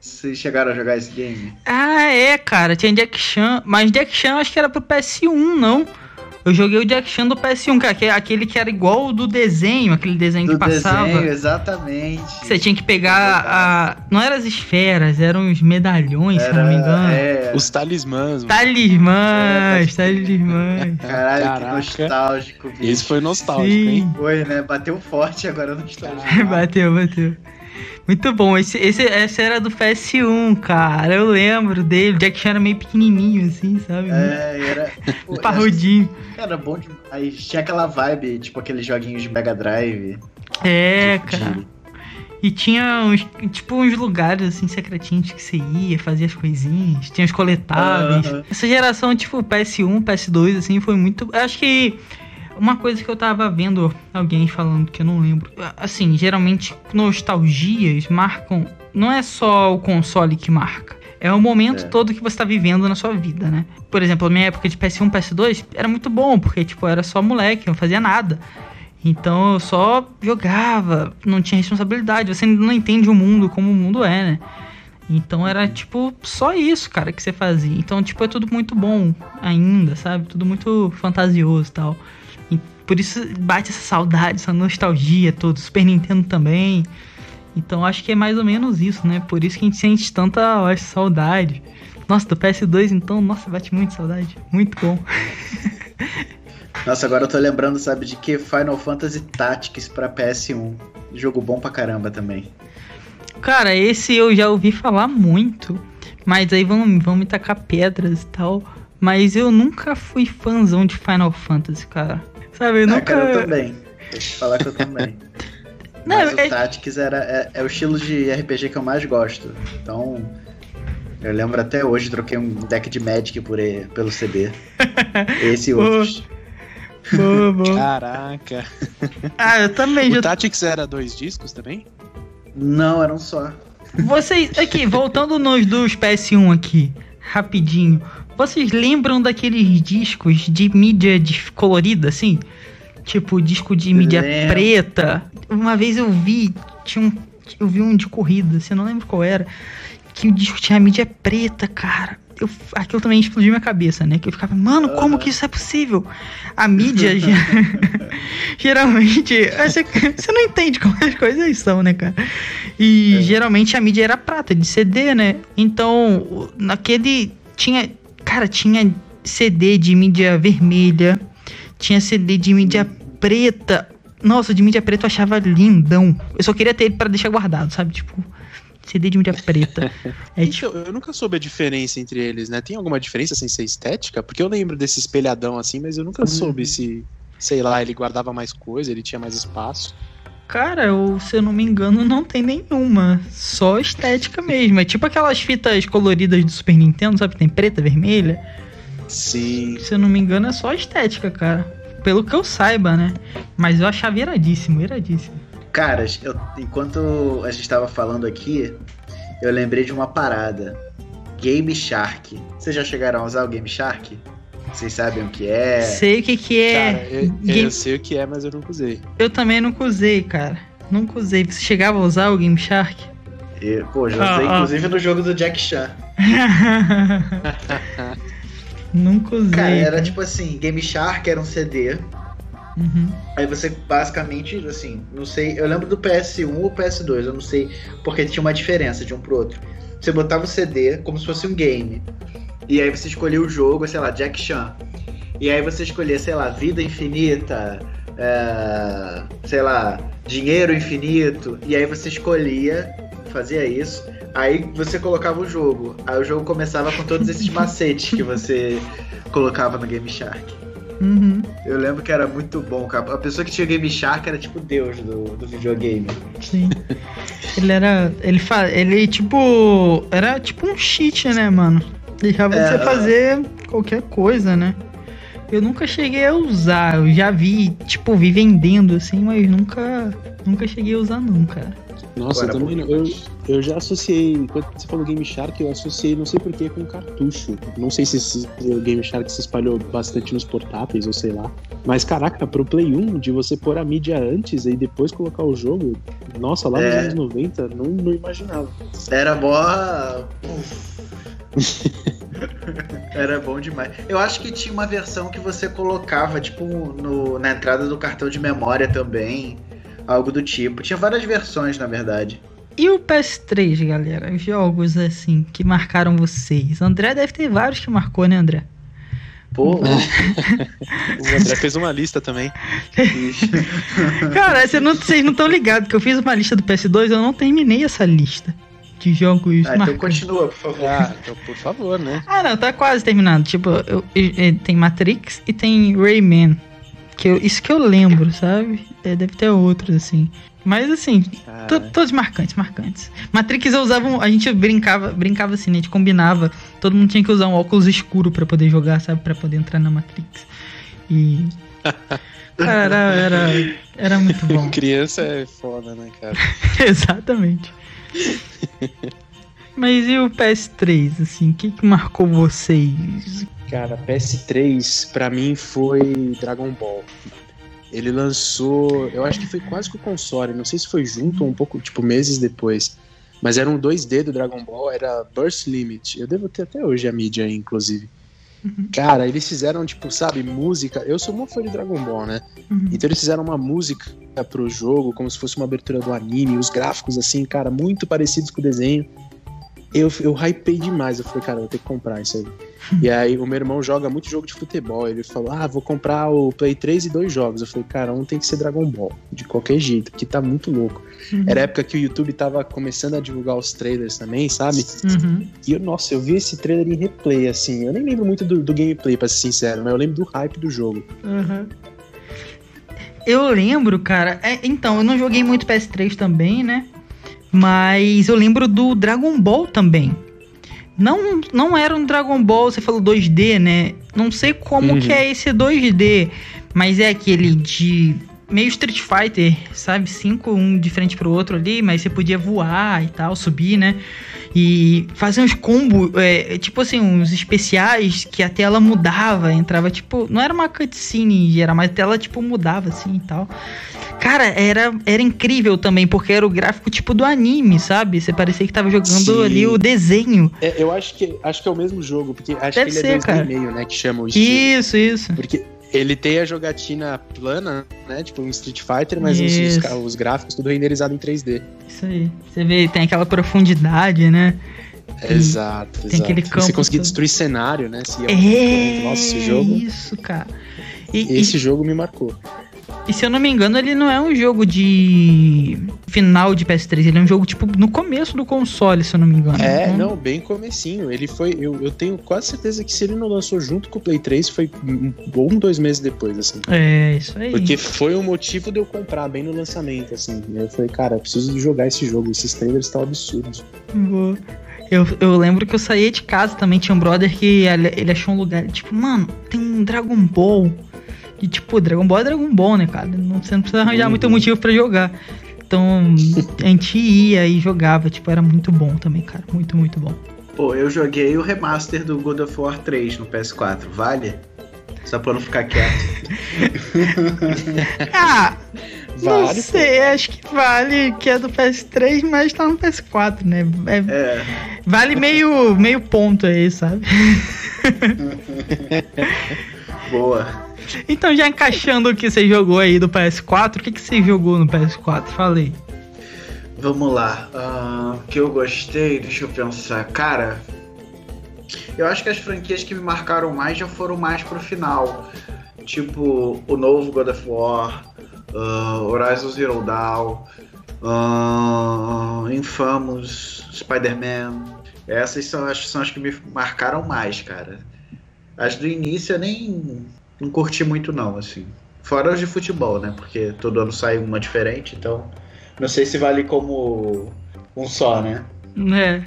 Vocês chegaram a jogar esse game? Ah, é, cara. Tinha Jack Chan. Mas Jack Chan acho que era pro PS1, não. Eu joguei o Jack Chan do PS1, cara. que é Aquele que era igual o do desenho, aquele desenho Do que passava. desenho, exatamente. Você tinha que pegar a. Não eram as esferas, eram os medalhões, se eu não me engano. É, Os talismãs, mano. Talismãs, talismãs. [LAUGHS] Caralho, Caraca. que nostálgico, bicho. Esse foi nostálgico, Sim. hein? Foi, né? Bateu forte agora no nostálgico. [LAUGHS] bateu, bateu. Muito bom. Esse, esse, esse era do PS1, cara. Eu lembro dele. O Jack Chan era meio pequenininho, assim, sabe? É, [LAUGHS] era. Parrudinho. Era bom demais. Tinha aquela vibe, tipo aqueles joguinhos de Mega Drive. É, de- cara. E tinha uns, tipo, uns lugares, assim, secretinhos que você ia, fazia as coisinhas, tinha os coletáveis. Essa geração, tipo, PS1, PS2, assim, foi muito... Eu acho que uma coisa que eu tava vendo alguém falando que eu não lembro. Assim, geralmente, nostalgias marcam... Não é só o console que marca. É o momento É. todo que você tá vivendo na sua vida, né? Por exemplo, a minha época de PS1, PS2 era muito bom, porque, tipo, eu era só moleque, eu não fazia nada. Então eu só jogava, não tinha responsabilidade. Você não entende o mundo como o mundo é, né? Então era tipo só isso, cara, que você fazia. Então, tipo, é tudo muito bom ainda, sabe? Tudo muito fantasioso e tal. Por isso bate essa saudade, essa nostalgia toda. Super Nintendo também. Então acho que é mais ou menos isso, né? Por isso que a gente sente tanta acho, saudade. Nossa, do PS2 então, nossa, bate muito saudade. Muito bom. [LAUGHS] Nossa, agora eu tô lembrando, sabe, de que Final Fantasy Tactics pra PS1. Jogo bom pra caramba também. Cara, esse eu já ouvi falar muito, mas aí vão, vão me tacar pedras e tal. Mas eu nunca fui fãzão de Final Fantasy, cara. Sabe, eu Ah, nunca. cara, eu também. Deixa eu te falar que eu também. [LAUGHS] Não, Mas é- o Tactics era, é, é o estilo de RPG que eu mais gosto. Então, eu lembro até hoje, troquei um deck de Magic por, pelo CD. [LAUGHS] Esse e outros. Boa, boa. [LAUGHS] Caraca. Ah, eu também O já. Tactics era dois discos também? Não, eram só. Vocês. Aqui, voltando nos dos PS1 aqui, rapidinho. Vocês lembram daqueles discos de mídia colorida, assim? Tipo, disco de mídia Lembro. preta. Uma vez eu vi, tinha um. Eu vi um de corrida, assim, eu não lembro qual era. Que o disco tinha mídia preta, cara. Eu, aquilo também explodiu minha cabeça, né? Que eu ficava, mano, como que isso é possível? A mídia [LAUGHS] ge- [LAUGHS] geralmente. Você, você não entende como as coisas são, né, cara? E É. geralmente a mídia era prata, de CD, né? Então, naquele. Tinha. Cara, tinha CD de mídia vermelha, tinha CD de mídia preta. Nossa, de mídia preta eu achava lindão. Eu só queria ter ele pra deixar guardado, sabe? Tipo, CD de mídia preta. [LAUGHS] É tipo. Então, eu nunca soube a diferença entre eles, né? Tem alguma diferença sem ser estética? Porque eu lembro desse espelhadão assim, mas eu nunca soube se, sei lá, ele guardava mais coisa, ele tinha mais espaço. Cara, eu, se eu não me engano, não tem nenhuma. Só estética mesmo. É tipo aquelas fitas coloridas do Super Nintendo, sabe? Tem preta, vermelha. Sim. Se eu não me engano, é só estética, cara. Pelo que eu saiba, né? Mas eu achava iradíssimo, iradíssimo. Caras, eu, enquanto a gente tava falando aqui, eu lembrei de uma parada. Game Shark. Vocês já chegaram a usar o Game Shark? Vocês sabem o que é? Sei o que que é. Cara, eu, Game- eu sei o que é, mas eu nunca usei. Eu também nunca usei, cara. Nunca usei. Você chegava a usar o Game Shark? E, pô, já usei ah. inclusive no jogo do Jack Chan. [LAUGHS] nunca usei. Cara, era tipo assim, Game Shark era um CD. Uhum. Aí você basicamente, assim, não sei, eu lembro do PS1 ou PS2, eu não sei porque tinha uma diferença de um pro outro. Você botava o CD como se fosse um game. E aí você escolhia o jogo, sei lá, Jack Chan. E aí você escolhia, sei lá, vida infinita, é, sei lá, dinheiro infinito. E aí você escolhia, fazia isso. Aí você colocava o jogo. Aí o jogo começava com todos esses [LAUGHS] macetes que você colocava no Game Shark. Uhum. Eu lembro que era muito bom, cara. A pessoa que tinha Game Shark era tipo Deus do, do videogame. Sim. Ele era. Ele, fa... ele tipo. Era tipo um cheat, né, mano? Deixava É, você é. fazer qualquer coisa, né? Eu nunca cheguei a usar. Eu já vi, tipo, vi vendendo assim, mas nunca. Nunca cheguei a usar, não, cara. Nossa, Agora, eu também não. Eu, eu já associei. Quando você falou Game Shark, eu associei, não sei porquê, com cartucho. Não sei se esse, o Game Shark se espalhou bastante nos portáteis, ou sei lá. Mas caraca, pro Play 1, de você pôr a mídia antes e depois colocar o jogo, nossa, lá nos É. anos 90, não, não imaginava. Era mó. [LAUGHS] Era bom demais. Eu acho que tinha uma versão que você colocava, tipo, no, na entrada do cartão de memória também. Algo do tipo. Tinha várias versões, na verdade. E o PS3, galera? Jogos assim que marcaram vocês. André deve ter vários que marcou, né, André? Pô, [LAUGHS] O André fez uma lista também. Cara, você não- vocês não estão ligados que eu fiz uma lista do PS2 eu não terminei essa lista de jogos ah, então continua, por favor. Ah, então por favor, né? Ah, não, tá quase terminado. Tipo, eu- eu- eu- tem Matrix e tem Rayman. Que eu- isso que eu lembro, sabe? É, deve ter outros, assim. Mas assim, to- todos marcantes, marcantes. Matrix eu usava. um- A gente brincava, brincava assim, né? A gente combinava. Todo mundo tinha que usar um óculos escuro pra poder jogar, sabe? Pra poder entrar na Matrix. E. [LAUGHS] Cara, era, era muito bom. Criança é foda, né, cara? [LAUGHS] Exatamente. Mas e o PS3, assim, o que, que marcou vocês? Cara, PS3 pra mim foi Dragon Ball. Ele lançou, eu acho que foi quase que o console, não sei se foi junto ou um pouco, tipo, meses depois. Mas era um 2D do Dragon Ball, era Burst Limit. Eu devo ter até hoje a mídia inclusive. Cara, eles fizeram, tipo, sabe, música. Eu sou muito fã de Dragon Ball, né? Uhum. Então eles fizeram uma música pro jogo, como se fosse uma abertura do anime, os gráficos, assim, cara, muito parecidos com o desenho. Eu, eu hypei demais, eu falei, cara, eu vou ter que comprar isso aí. e aí o meu irmão joga muito jogo de futebol, ele falou, ah, vou comprar o Play 3 e dois jogos. Eu falei, cara, um tem que ser Dragon Ball, de qualquer jeito, porque tá muito louco. Uhum. Era a época que o YouTube tava começando a divulgar os trailers também, sabe? Uhum. E eu, nossa, eu vi esse trailer em replay, assim, eu nem lembro muito do, do gameplay, pra ser sincero, mas eu lembro do hype do jogo. Uhum. Eu lembro, cara. é, então, eu não joguei muito PS3 também, né? Mas eu lembro do Dragon Ball também. Não, não era um Dragon Ball, você falou 2D, né? Não sei como Uhum. que é esse 2D, mas é aquele de meio Street Fighter, sabe? Cinco, um de frente pro outro ali, mas você podia voar e tal, subir, né? E fazer uns combos, é, tipo assim, uns especiais que a tela mudava, entrava tipo. Não era uma cutscene em geral, mas a tela tipo mudava assim e tal. Cara, era, era incrível também, porque era o gráfico tipo do anime, sabe? Você parecia que tava jogando Sim. ali o desenho. É, eu acho que, acho que é o mesmo jogo, porque acho Deve que ele ser, é cara. 2D meio, né, que chama o estilo. Isso, isso. Porque ele tem a jogatina plana, né? Tipo um Street Fighter, mas os, os, gráficos tudo renderizado em 3D. Isso aí. Você vê, tem aquela profundidade, né? E exato, tem exato. aquele campo Você conseguir todo. destruir cenário, né? Se ia- É. Nossa, esse jogo. Isso, cara. E, e- Esse jogo me marcou. E se eu não me engano, ele não é um jogo de final de PS3, ele é um jogo tipo no começo do console, se eu não me engano. É, Então, não, bem comecinho. Ele foi. Eu, eu tenho quase certeza que se ele não lançou junto com o Play 3, foi um um, dois meses depois, assim. É, isso aí. Porque foi o motivo de eu comprar bem no lançamento, assim. Eu falei, cara, eu preciso jogar esse jogo. Esses trailers estão absurdos. Vou- Eu, eu lembro que eu saía de casa também, tinha um brother que ele, achou um lugar, tipo, mano, tem um Dragon Ball. E tipo, Dragon Ball é Dragon Ball, né, cara? Não, você não precisa arranjar muito motivo pra jogar. Então a gente ia e jogava, tipo, era muito bom também, cara. Muito, muito bom. Pô, eu joguei o remaster do God of War 3 no PS4, vale? Só pra não ficar quieto. [LAUGHS] ah, não Vale, sei, acho que vale que é do PS3, mas tá no PS4, né? É- É, vale meio, meio ponto aí, sabe? [LAUGHS] boa. Então, já encaixando o que você jogou aí do PS4, o que, que você jogou no PS4? Falei. Vamos lá. Ah, O que eu gostei, deixa eu pensar. Cara, eu acho que as franquias que me marcaram mais já foram mais pro final. Tipo, o novo God of War, ah, Horizon Zero Dawn, ah, Infamous, Spider-Man. Essas são as, são as que me marcaram mais, cara. As do início eu nem não curti muito não, assim. Fora as de futebol, né? Porque todo ano sai uma diferente, então não sei se vale como um só, né? É,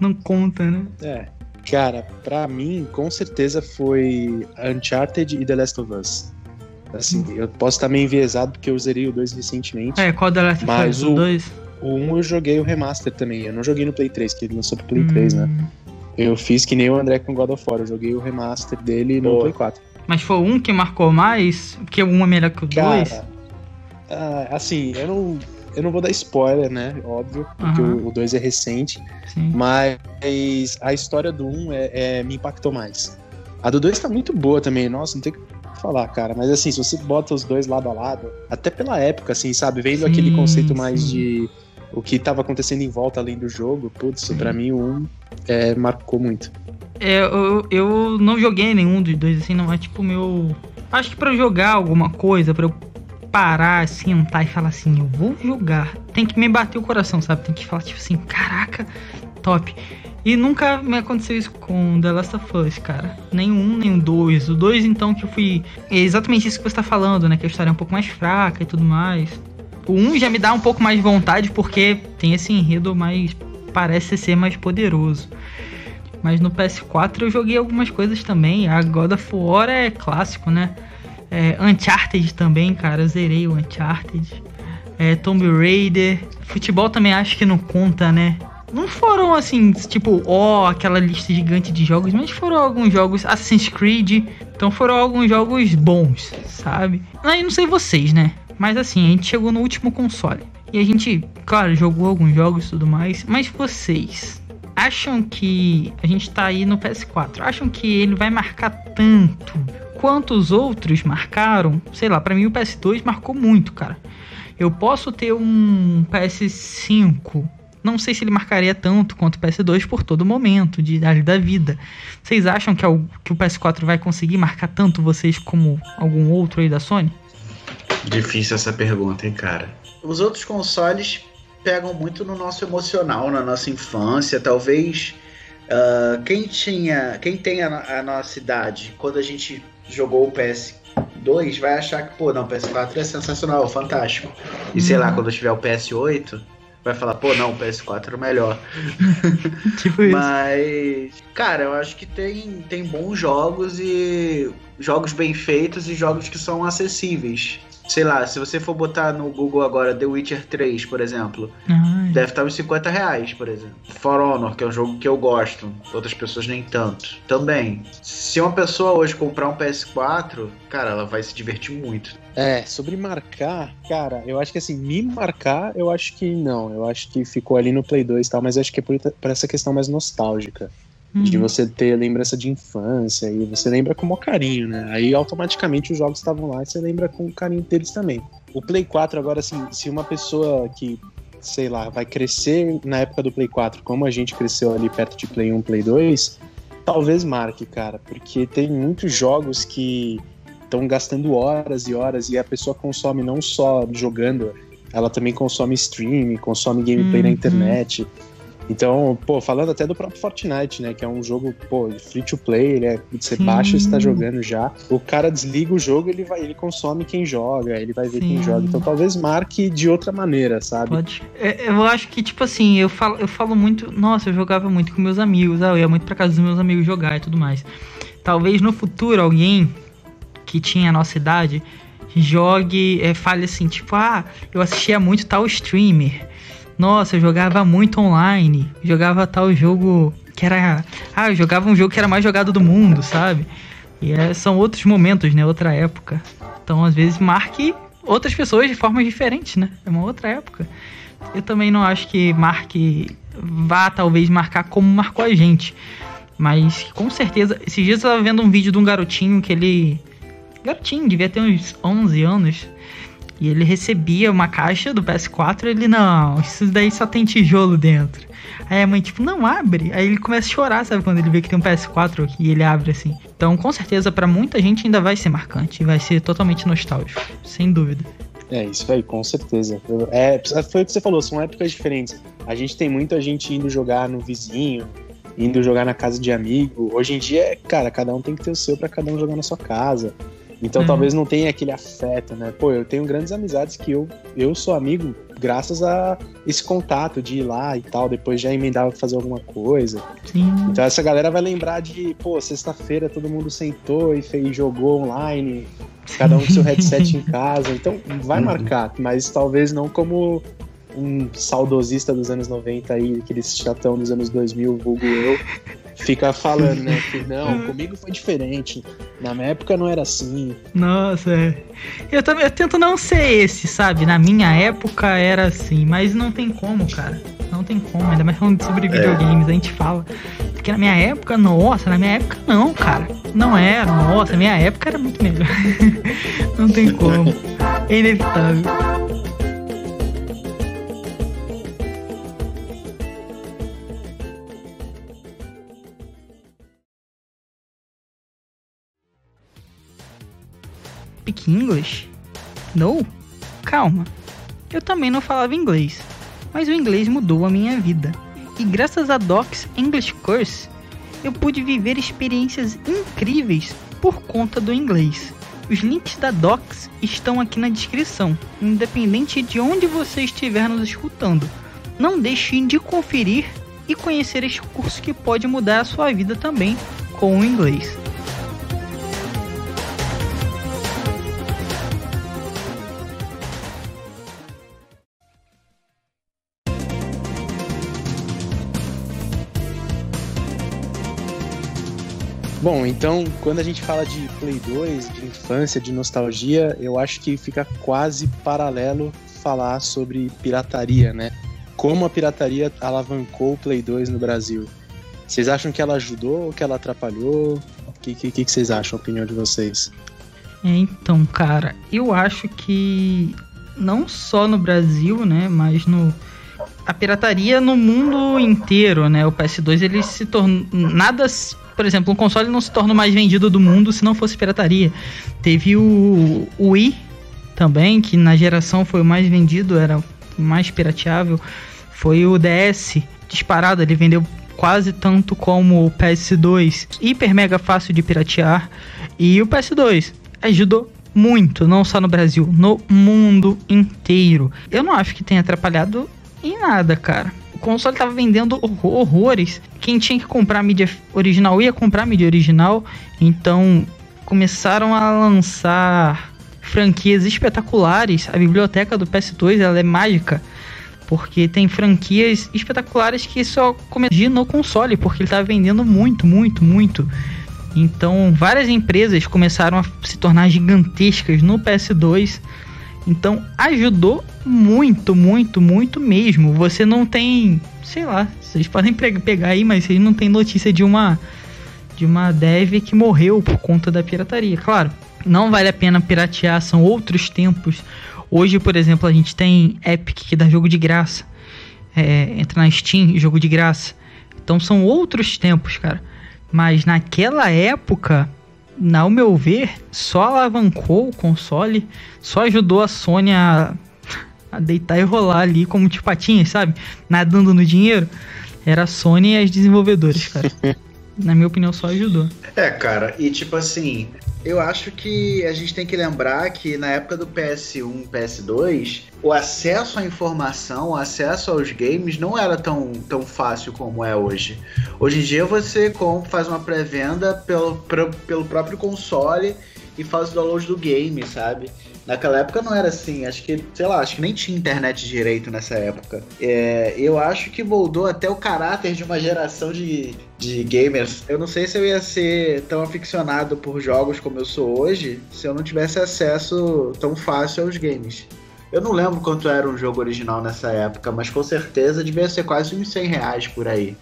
não conta, né? É. Cara, pra mim, com certeza foi Uncharted e The Last of Us. Assim, eu posso estar meio enviesado porque eu zerei o 2 recentemente. É, qual da Last of Mas Us? o- O 2? O 1 eu joguei o remaster também. Eu não joguei no Play 3, que ele lançou pro Play 3, né? Hum. Eu fiz que nem o André com God of War. Eu joguei o remaster dele no Boa. Play 4. Mas foi um que marcou mais? Porque um é melhor que o dois? Cara, ah, assim, eu não, eu não vou dar spoiler, né? Óbvio, porque Aham. o 2 é recente. Sim. Mas a história do 1 é, é- me impactou mais. A do 2 tá muito boa também, nossa, não tem o que falar, cara. Mas assim, se você bota os dois lado a lado, até pela época, assim, sabe? Vendo Sim, aquele conceito mais sim. de o que tava acontecendo em volta além do jogo, putz, pra mim o 1 é, marcou muito. É, eu, eu não joguei nenhum dos dois, assim, não é tipo meu. Acho que pra eu jogar alguma coisa, pra eu parar, sentar e falar assim, eu vou jogar, tem que me bater o coração, sabe? Tem que falar, tipo assim, caraca, top. E nunca me aconteceu isso com The Last of Us, cara. Nem um, nem dois. O dois, então, que eu fui. É exatamente isso que você tá falando, né? Que a história é um pouco mais fraca e tudo mais. O um já me dá um pouco mais de vontade, porque tem esse enredo mais. Parece ser mais poderoso. Mas no PS4 eu joguei algumas coisas também. A God of War é clássico, né? É, Uncharted também, cara. Eu zerei o Uncharted. É, Tomb Raider. Futebol também acho que não conta, né? Não foram assim, tipo, ó, aquela lista gigante de jogos, mas foram alguns jogos Assassin's Creed. Então foram alguns jogos bons, sabe? Aí não sei vocês, né? Mas assim, a gente chegou no último console. E a gente, claro, jogou alguns jogos e tudo mais. Mas vocês, acham que a gente tá aí no PS4? Acham que ele vai marcar tanto quanto os outros marcaram? Sei lá, pra mim o PS2 marcou muito, cara. Eu posso ter um PS5. Não sei se ele marcaria tanto quanto o PS2 por todo momento de idade da vida. Vocês acham que, o- que o PS4 vai conseguir marcar tanto vocês como algum outro aí da Sony? Difícil essa pergunta, hein, cara. Os outros consoles pegam muito no nosso emocional, na nossa infância. Talvez ah, quem tinha, quem tem a, a nossa idade, quando a gente jogou o PS2, vai achar que, pô, não, o PS4 é sensacional, fantástico. E sei lá, Uhum. quando tiver o PS8, vai falar, pô, não, o PS4 é o melhor. [LAUGHS] Tipo isso. Mas, cara, eu acho que tem, tem bons jogos e jogos bem feitos e jogos que são acessíveis. Sei lá, se você for botar no Google agora The Witcher 3, por exemplo, Ai, deve estar uns 50 reais, por exemplo. For Honor, que é um jogo que eu gosto, outras pessoas nem tanto. Também. Se uma pessoa hoje comprar um PS4, cara, ela vai se divertir muito. É, sobre marcar, cara, eu acho que assim, me marcar, eu acho que não. Eu acho que ficou ali no Play 2 e tal, mas eu acho que é por, por essa questão mais nostálgica. De hum, você ter lembrança de infância e você lembra com o maior carinho, né? Aí automaticamente os jogos estavam lá e você lembra com o carinho deles também. O Play 4, agora, assim, se uma pessoa que, sei lá, vai crescer na época do Play 4, como a gente cresceu ali perto de Play 1, Play 2, talvez marque, cara, porque tem muitos jogos que estão gastando horas e horas e a pessoa consome não só jogando, ela também consome stream, consome gameplay na Uhum. internet. Então, pô, falando até do próprio Fortnite, né? Que é um jogo, pô, free to play, ele é, você Sim. baixa e está jogando já. O cara desliga o jogo, ele vai, ele consome quem joga, ele vai ver Sim. quem joga. Então talvez marque de outra maneira, sabe? Pode. É, Eu acho que, tipo assim, eu falo, eu falo muito. Nossa, eu jogava muito com meus amigos. Ah, eu ia muito pra casa dos meus amigos jogar e tudo mais. Talvez no futuro alguém que tinha a nossa idade jogue, é, fale assim, tipo, ah, eu assistia muito tal streamer. Nossa, eu jogava muito online. Jogava tal jogo que era. Ah, eu jogava um jogo que era mais jogado do mundo, sabe? E é, são outros momentos, né? Outra época. Então, às vezes, marque outras pessoas de formas diferentes, né? É uma outra época. Eu também não acho que marque. Vá talvez marcar como marcou a gente. Mas com certeza. Esses dias eu tava vendo um vídeo de um garotinho que ele. Garotinho, devia ter uns 11 anos. E ele recebia uma caixa do PS4 e ele, não, isso daí só tem tijolo dentro. Aí a mãe, tipo, não abre. Aí ele começa a chorar, sabe? Quando ele vê que tem um PS4 aqui e ele abre assim. Então, com certeza, para muita gente ainda vai ser marcante. Vai ser totalmente nostálgico, sem dúvida. É, isso aí, com certeza. É, foi o que você falou, são épocas diferentes. A gente tem muita gente indo jogar no vizinho, indo jogar na casa de amigo. Hoje em dia, cara, cada um tem que ter o seu para cada um jogar na sua casa. Então uhum. talvez não tenha aquele afeto, né? Pô, eu tenho grandes amizades que eu, eu sou amigo graças a esse contato de ir lá e tal, depois já emendava pra fazer alguma coisa. Sim. Então essa galera vai lembrar de, pô, sexta-feira todo mundo sentou e fez, jogou online, cada um com seu [LAUGHS] headset em casa. Então vai marcar, mas talvez não como um saudosista dos anos 90 aí, aquele chatão dos anos 2000, vulgo eu, fica falando, né? Que [LAUGHS] não, comigo foi diferente. Na minha época não era assim. Nossa, é. Eu, também, eu tento não ser esse, sabe? Na minha época era assim, mas não tem como, cara. Não tem como, ainda mais falando sobre é. videogames, é. a gente fala. Porque na minha época, nossa, na minha época não, cara. Não era, nossa, na minha época era muito melhor. [LAUGHS] não tem como. É inevitável. Speak English? No? Calma. Eu também não falava inglês, mas o inglês mudou a minha vida. E graças a Docs English Course, eu pude viver experiências incríveis por conta do inglês. Os links da Docs estão aqui na descrição, independente de onde você estiver nos escutando. Não deixe de conferir e conhecer este curso que pode mudar a sua vida também com o inglês. Bom, então, quando a gente fala de Play 2, de infância, de nostalgia, eu acho que fica quase paralelo falar sobre pirataria, né? Como a pirataria alavancou o Play 2 no Brasil. Vocês acham que ela ajudou ou que ela atrapalhou? O que, que, que vocês acham, a opinião de vocês? Então, cara, eu acho que não só no Brasil, né, mas no a pirataria no mundo inteiro, né? O PS2 ele se tornou nada por exemplo, um console não se torna o mais vendido do mundo se não fosse pirataria. Teve o, o Wii também, que na geração foi o mais vendido, era o mais pirateável. Foi o DS, disparado, ele vendeu quase tanto como o PS2, hiper mega fácil de piratear. E o PS2 ajudou muito, não só no Brasil, no mundo inteiro. Eu não acho que tenha atrapalhado em nada, cara o console tava vendendo horrores. Quem tinha que comprar mídia original ia comprar mídia original. Então começaram a lançar franquias espetaculares. A biblioteca do PS2 ela é mágica. Porque tem franquias espetaculares que só começam no console, porque ele tá vendendo muito, muito, muito. Então, várias empresas começaram a se tornar gigantescas no PS2 então ajudou muito, muito, muito mesmo. Você não tem, sei lá, vocês podem pegar aí, mas vocês não tem notícia de uma de uma dev que morreu por conta da pirataria. Claro, não vale a pena piratear, são outros tempos. Hoje, por exemplo, a gente tem Epic que dá jogo de graça. É, entra na Steam, jogo de graça. Então são outros tempos, cara. Mas naquela época, ao meu ver, só alavancou o console, só ajudou a Sony a, a deitar e rolar ali como de patinhas, sabe? Nadando no dinheiro. Era a Sony e as desenvolvedoras, cara. [LAUGHS] Na minha opinião, só ajudou. É, cara, e tipo assim, eu acho que a gente tem que lembrar que na época do PS1, PS2, o acesso à informação, o acesso aos games não era tão, tão fácil como é hoje. Hoje em dia você faz uma pré-venda pelo, pelo próprio console e faz o download do game, sabe? Naquela época não era assim, acho que, sei lá, acho que nem tinha internet direito nessa época. É, eu acho que moldou até o caráter de uma geração de, de gamers. Eu não sei se eu ia ser tão aficionado por jogos como eu sou hoje se eu não tivesse acesso tão fácil aos games. Eu não lembro quanto era um jogo original nessa época, mas com certeza devia ser quase uns 100 reais por aí.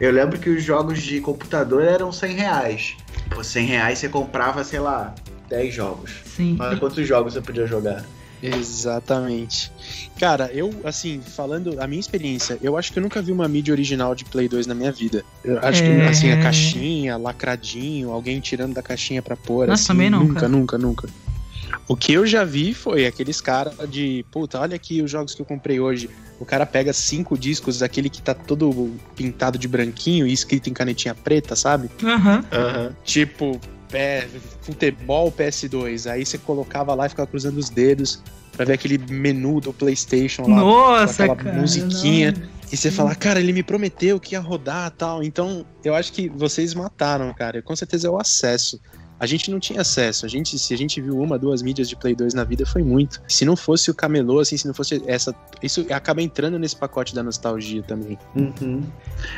Eu lembro que os jogos de computador eram 100 reais. Por 100 reais você comprava, sei lá, 10 jogos. Sim. Mas quantos jogos você podia jogar? Exatamente. Cara, eu, assim, falando a minha experiência, eu acho que eu nunca vi uma mídia original de Play 2 na minha vida. Eu acho que, É. assim, a caixinha, lacradinho, alguém tirando da caixinha pra pôr, Nossa, assim, também não, nunca, cara. nunca, nunca. O que eu já vi foi aqueles caras de, puta, olha aqui os jogos que eu comprei hoje. O cara pega cinco discos, daquele que tá todo pintado de branquinho e escrito em canetinha preta, sabe? Aham. Aham. Tipo, pé, futebol PS2. Aí você colocava lá e ficava cruzando os dedos pra ver aquele menu do PlayStation lá. Nossa, aquela cara. musiquinha. não. E você fala, cara, ele me prometeu que ia rodar tal. Então, eu acho que vocês mataram, cara. Com certeza é o acesso. A gente não tinha acesso. A gente, se a gente viu uma, duas mídias de Play 2 na vida, foi muito. Se não fosse o camelô, assim, se não fosse essa. Isso acaba entrando nesse pacote da nostalgia também. Uhum.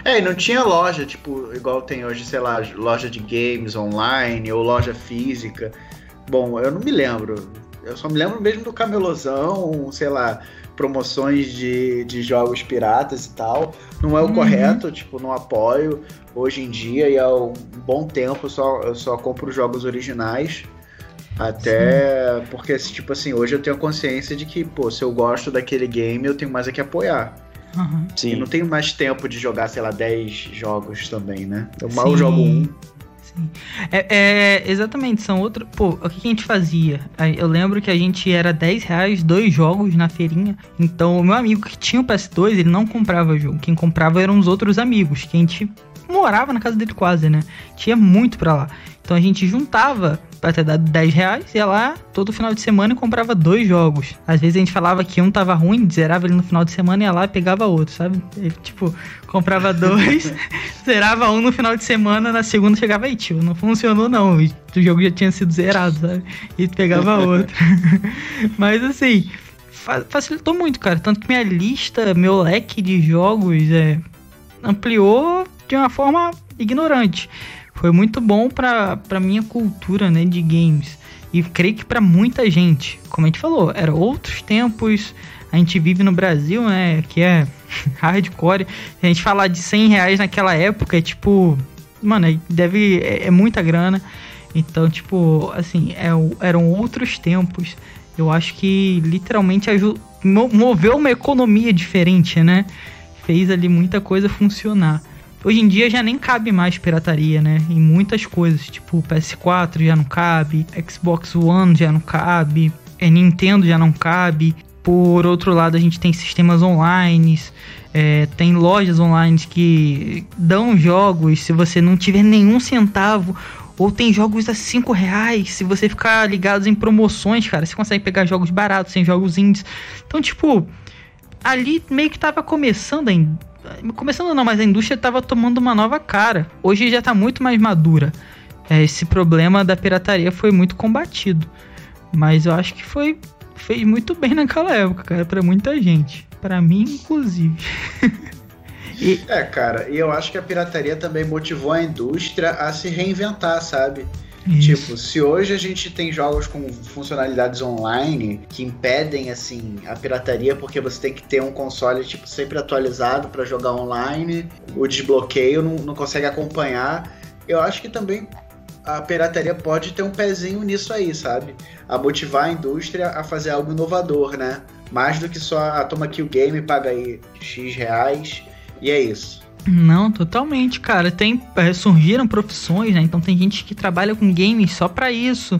É, e não tinha loja, tipo, igual tem hoje, sei lá, loja de games online ou loja física. Bom, eu não me lembro. Eu só me lembro mesmo do camelozão, sei lá, promoções de, de jogos piratas e tal. Não é o Uhum. correto, tipo, não apoio hoje em dia e há um bom tempo eu só, eu só compro jogos originais. Até porque, tipo assim, hoje eu tenho consciência de que, pô, se eu gosto daquele game, eu tenho mais é que apoiar. Aham. E não tenho mais tempo de jogar, sei lá, 10 jogos também, né? Eu mal Sim. jogo um. Sim. É, é, exatamente, são outros. Pô, o que, a gente fazia? Eu lembro que a gente era 10 reais, dois jogos na feirinha. Então, o meu amigo que tinha o PS2, ele não comprava jogo. Quem comprava eram os outros amigos, que a gente morava na casa dele quase, né? Tinha muito pra lá. Então a gente juntava pra ter dado 10 reais, ia lá todo final de semana e comprava dois jogos. Às vezes a gente falava que um tava ruim, zerava ele no final de semana, ia lá e pegava outro, sabe? Ele, tipo, comprava [LAUGHS] dois, zerava um no final de semana, na segunda chegava aí, tio, não funcionou não. E o jogo já tinha sido zerado, sabe? E pegava [LAUGHS] outro. [LAUGHS] Mas assim, fa- facilitou muito, cara. Tanto que minha lista, meu leque de jogos é, ampliou de uma forma ignorante. Foi muito bom pra minha cultura, né, de games. E creio que pra muita gente, como a gente falou, eram outros tempos. A gente vive no Brasil, né, que é [LAUGHS] hardcore. A gente falar de 100 reais naquela época é tipo, mano, é- deve é, é muita grana. Então, tipo, assim, é, eram outros tempos. Eu acho que literalmente aju- mo- moveu uma economia diferente, né? Fez ali muita coisa funcionar. Hoje em dia já nem cabe mais pirataria, né? Em muitas coisas, tipo o PS4 já não cabe, Xbox One já não cabe, é, Nintendo já não cabe. Por outro lado, a gente tem sistemas online, é, tem lojas online que dão jogos se você não tiver nenhum centavo. Ou tem jogos a 5 reais. Se você ficar ligado em promoções, cara, você consegue pegar jogos baratos, sem jogos indies. Então, tipo, ali meio que tava começando a. Começando não, mas a indústria tava tomando uma nova cara. Hoje já tá muito mais madura. É, esse problema da pirataria foi muito combatido. Mas eu acho que foi. Fez muito bem naquela época, cara, pra muita gente. Pra mim, inclusive. [LAUGHS] É, cara, e eu acho que a pirataria também motivou a indústria a se reinventar, sabe? Isso. Tipo, se hoje a gente tem jogos com funcionalidades online que impedem assim a pirataria porque você tem que ter um console tipo sempre atualizado para jogar online, o desbloqueio não, não consegue acompanhar. Eu acho que também a pirataria pode ter um pezinho nisso aí, sabe? A motivar a indústria a fazer algo inovador, né? Mais do que só, ah, toma aqui o game, paga aí X reais e é isso. Não, totalmente, cara. Tem é, surgiram profissões, né? Então tem gente que trabalha com games só pra isso.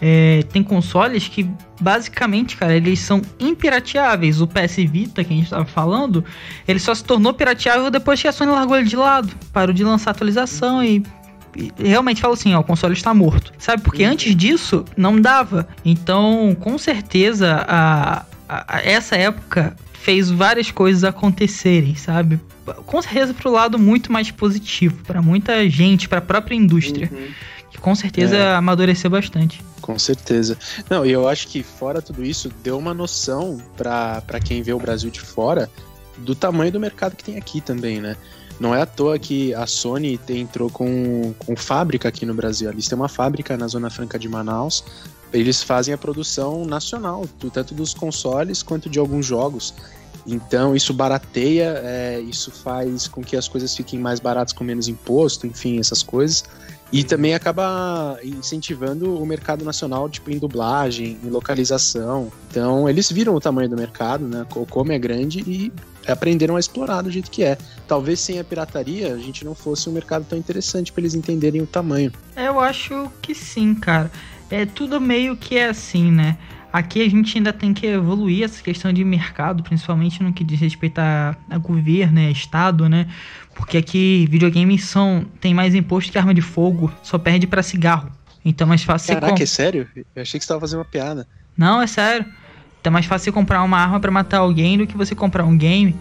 É, tem consoles que basicamente, cara, eles são impirateáveis. O PS Vita que a gente tava falando, ele só se tornou pirateável depois que a Sony largou ele de lado, parou de lançar atualização e realmente falou assim, ó, o console está morto. Sabe? Porque antes disso não dava. Então, com certeza, a, a- a- essa época fez várias coisas acontecerem, sabe? Com certeza pro lado muito mais positivo para muita gente, para a própria indústria, Uhum. que com certeza É. amadureceu bastante. Com certeza. Não, e eu acho que fora tudo isso, deu uma noção para quem vê o Brasil de fora do tamanho do mercado que tem aqui também, né? Não é à toa que a Sony entrou com, com fábrica aqui no Brasil. Eles têm uma fábrica na Zona Franca de Manaus. Eles fazem a produção nacional, tanto dos consoles quanto de alguns jogos. Então isso barateia, é, isso faz com que as coisas fiquem mais baratas com menos imposto, enfim, essas coisas. E também acaba incentivando o mercado nacional, tipo, em dublagem, em localização. Então, eles viram o tamanho do mercado, né? Como é grande e aprenderam a explorar do jeito que é. Talvez sem a pirataria a gente não fosse um mercado tão interessante para eles entenderem o tamanho. Eu acho que sim, cara. É tudo meio que é assim, né? Aqui a gente ainda tem que evoluir essa questão de mercado, principalmente no que diz respeito a, a governo, né, Estado, né? Porque aqui videogames são tem mais imposto que arma de fogo, só perde para cigarro. Então é mais fácil Caraca, você é sério? Eu achei que você tava fazendo uma piada. Não, é sério. Então é mais fácil você comprar uma arma para matar alguém do que você comprar um game.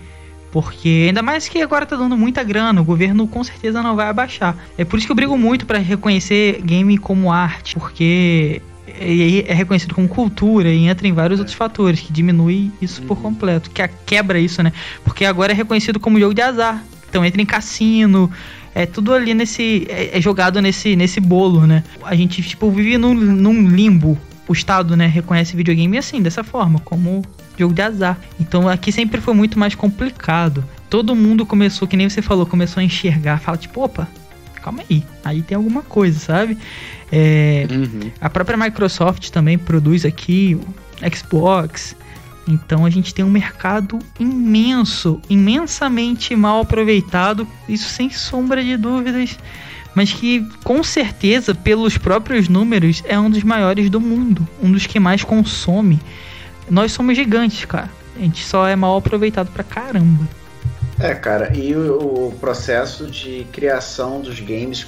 Porque ainda mais que agora tá dando muita grana, o governo com certeza não vai abaixar. É por isso que eu brigo muito para reconhecer game como arte, porque é reconhecido como cultura e entra em vários outros fatores que diminui isso uhum. por completo, que quebra isso, né? Porque agora é reconhecido como jogo de azar. Então entra em cassino, é tudo ali nesse é, é jogado nesse nesse bolo, né? A gente tipo vive num, num limbo. O Estado, né, reconhece videogame assim, dessa forma, como jogo de azar. Então aqui sempre foi muito mais complicado. Todo mundo começou, que nem você falou, começou a enxergar, fala tipo, opa, calma aí, aí tem alguma coisa, sabe? É, uhum. A própria Microsoft também produz aqui o Xbox. Então a gente tem um mercado imenso, imensamente mal aproveitado, isso sem sombra de dúvidas, mas que com certeza, pelos próprios números, é um dos maiores do mundo, um dos que mais consome. Nós somos gigantes, cara. A gente só é mal aproveitado pra caramba. É, cara, e o, o processo de criação dos games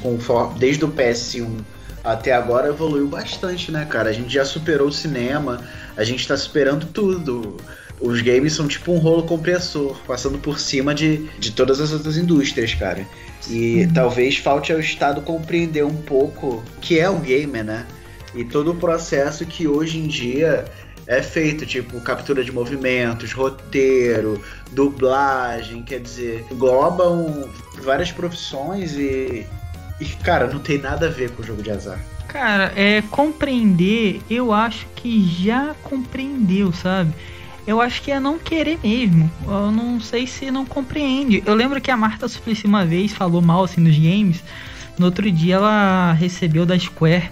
desde o PS1 até agora evoluiu bastante, né, cara? A gente já superou o cinema, a gente tá superando tudo. Os games são tipo um rolo compressor, passando por cima de, de todas as outras indústrias, cara. E uhum. talvez falte ao Estado compreender um pouco o que é um gamer, né? E todo o processo que hoje em dia é feito, tipo captura de movimentos, roteiro, dublagem, quer dizer, englobam várias profissões e, e, cara, não tem nada a ver com o jogo de azar. Cara, é compreender, eu acho que já compreendeu, sabe? Eu acho que é não querer mesmo. Eu não sei se não compreende. Eu lembro que a Marta Suplicy uma vez falou mal assim nos games. No outro dia ela recebeu da Square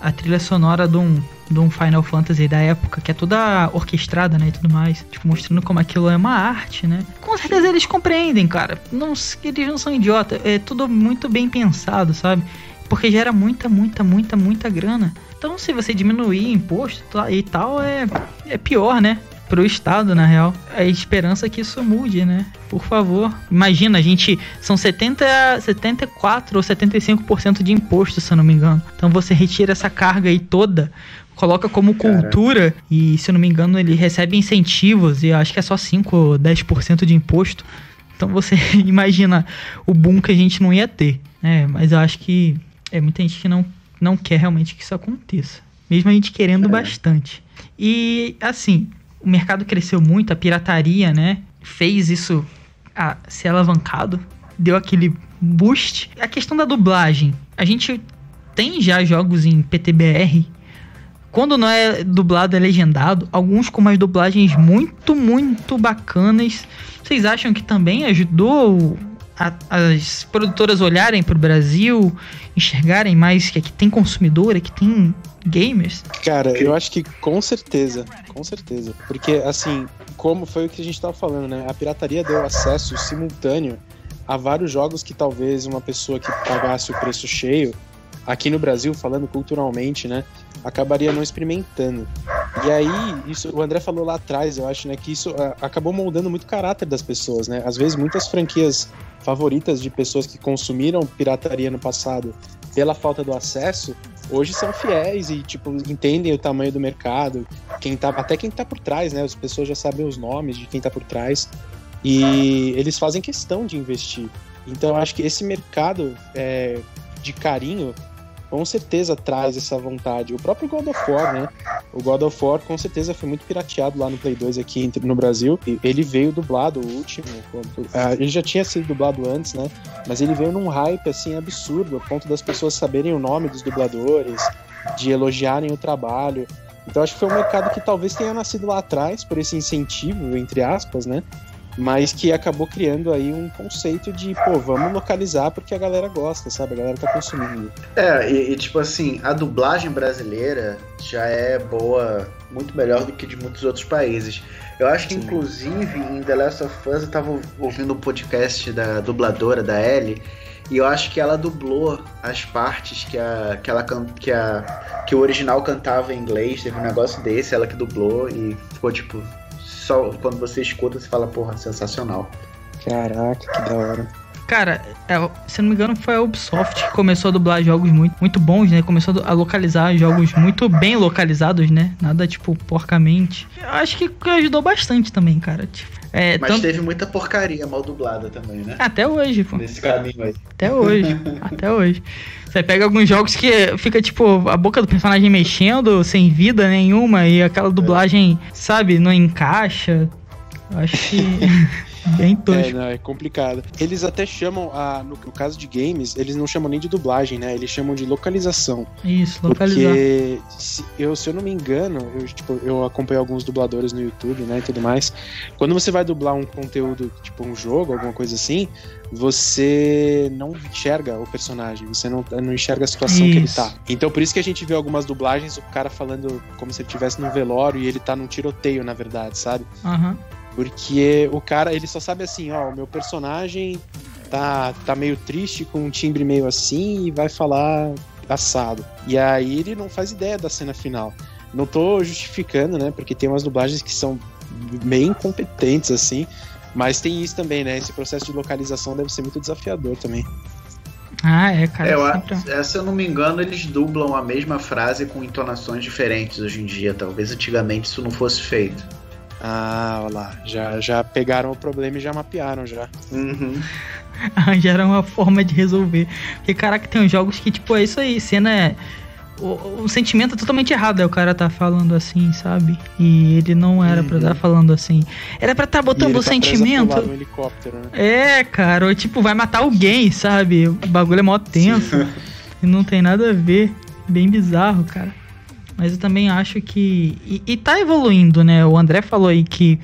a trilha sonora de um de um Final Fantasy da época, que é toda orquestrada, né, e tudo mais. Tipo, mostrando como aquilo é uma arte, né? Com certeza eles compreendem, cara. Não, eles não são idiotas. É tudo muito bem pensado, sabe? Porque gera muita, muita, muita, muita grana. Então, se você diminuir imposto e tal, é, é pior, né? pro Estado, na real. A esperança é que isso mude, né? Por favor. Imagina, a gente. São 70, 74 ou 75% de imposto, se eu não me engano. Então você retira essa carga aí toda coloca como cultura Cara. e, se eu não me engano, ele recebe incentivos e acho que é só 5 ou 10% de imposto. Então você [LAUGHS] imagina o boom que a gente não ia ter, né? Mas eu acho que é muita gente que não, não quer realmente que isso aconteça. Mesmo a gente querendo é. bastante. E assim, o mercado cresceu muito, a pirataria, né? Fez isso a, ser alavancado, deu aquele boost. A questão da dublagem. A gente tem já jogos em PTBR quando não é dublado, é legendado. Alguns com umas dublagens muito, muito bacanas. Vocês acham que também ajudou a, as produtoras olharem para o Brasil, enxergarem mais que aqui tem consumidor, aqui tem gamers? Cara, eu acho que com certeza, com certeza. Porque, assim, como foi o que a gente estava falando, né? A pirataria deu acesso simultâneo a vários jogos que talvez uma pessoa que pagasse o preço cheio aqui no Brasil, falando culturalmente, né, acabaria não experimentando. E aí, isso, o André falou lá atrás, eu acho, né, que isso uh, acabou moldando muito o caráter das pessoas, né? Às vezes muitas franquias favoritas de pessoas que consumiram pirataria no passado pela falta do acesso, hoje são fiéis e tipo entendem o tamanho do mercado, quem tá, até quem tá por trás, né? As pessoas já sabem os nomes de quem tá por trás e eles fazem questão de investir. Então eu acho que esse mercado é, de carinho com certeza traz essa vontade. O próprio God of War, né? O God of War com certeza foi muito pirateado lá no Play 2 aqui no Brasil. Ele veio dublado, o último. Ah, ele já tinha sido dublado antes, né? Mas ele veio num hype assim absurdo, a ponto das pessoas saberem o nome dos dubladores, de elogiarem o trabalho. Então acho que foi um mercado que talvez tenha nascido lá atrás, por esse incentivo, entre aspas, né? Mas que acabou criando aí um conceito de, pô, vamos localizar porque a galera gosta, sabe? A galera tá consumindo. É, e, e tipo assim, a dublagem brasileira já é boa, muito melhor do que de muitos outros países. Eu acho que, Sim. inclusive, em The Last of Us, eu tava ouvindo o um podcast da dubladora, da Ellie, e eu acho que ela dublou as partes que a que ela que a que o original cantava em inglês, teve um negócio desse, ela que dublou e ficou tipo só quando você escuta você fala, porra, sensacional. Caraca, que da hora. Cara, é, se não me engano, foi a Ubisoft que começou a dublar jogos muito, muito bons, né? Começou a localizar jogos muito bem localizados, né? Nada tipo porcamente. Eu acho que ajudou bastante também, cara. Tipo, é, Mas tanto... teve muita porcaria mal dublada também, né? Até hoje, pô. Nesse caminho aí. Até hoje. [LAUGHS] até hoje. Você pega alguns jogos que fica, tipo, a boca do personagem mexendo, sem vida nenhuma, e aquela dublagem, é. sabe, não encaixa. Acho que. [LAUGHS] Bem tosco. É, não, é complicado. Eles até chamam, a, no, no, caso de games, eles não chamam nem de dublagem, né? Eles chamam de localização. Isso, localizar. Porque, se eu, se eu não me engano, eu, tipo, eu acompanho alguns dubladores no YouTube, né, e tudo mais. Quando você vai dublar um conteúdo, tipo um jogo, alguma coisa assim, você não enxerga o personagem, você não, não enxerga a situação isso. que ele tá. Então por isso que a gente vê algumas dublagens, o cara falando como se ele estivesse num velório e ele tá num tiroteio, na verdade, sabe? Aham. Uhum. Porque o cara, ele só sabe assim, ó, o meu personagem tá, tá meio triste, com um timbre meio assim, e vai falar assado. E aí ele não faz ideia da cena final. Não tô justificando, né? Porque tem umas dublagens que são bem incompetentes, assim. Mas tem isso também, né? Esse processo de localização deve ser muito desafiador também. Ah, é, cara. É, eu, sempre... Se eu não me engano, eles dublam a mesma frase com entonações diferentes hoje em dia. Talvez antigamente isso não fosse feito. Ah, olha lá. Já, já pegaram o problema e já mapearam já. Uhum. [LAUGHS] Arranjaram uma forma de resolver. Porque, caraca, tem uns jogos que, tipo, é isso aí. Cena é. O, o sentimento é totalmente errado. Aí o cara tá falando assim, sabe? E ele não era uhum. pra estar tá falando assim. Era pra estar tá botando o tá sentimento. Um helicóptero, né? É, cara. Ou, tipo, vai matar alguém, sabe? O bagulho é mó tenso. e não tem nada a ver. Bem bizarro, cara. Mas eu também acho que. E, e tá evoluindo, né? O André falou aí que.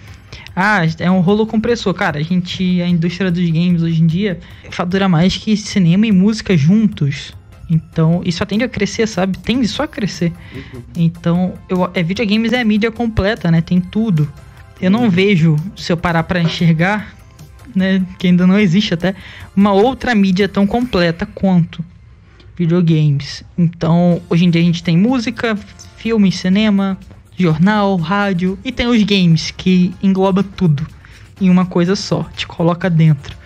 Ah, é um rolo compressor. Cara, a gente. A indústria dos games hoje em dia fatura mais que cinema e música juntos. Então, isso tende a crescer, sabe? Tende só a crescer. Uhum. Então, eu, é, videogames é a mídia completa, né? Tem tudo. Eu não uhum. vejo, se eu parar para enxergar, né? Que ainda não existe até, uma outra mídia tão completa quanto videogames. Então, hoje em dia a gente tem música, filme, cinema, jornal, rádio e tem os games que engloba tudo em uma coisa só, te coloca dentro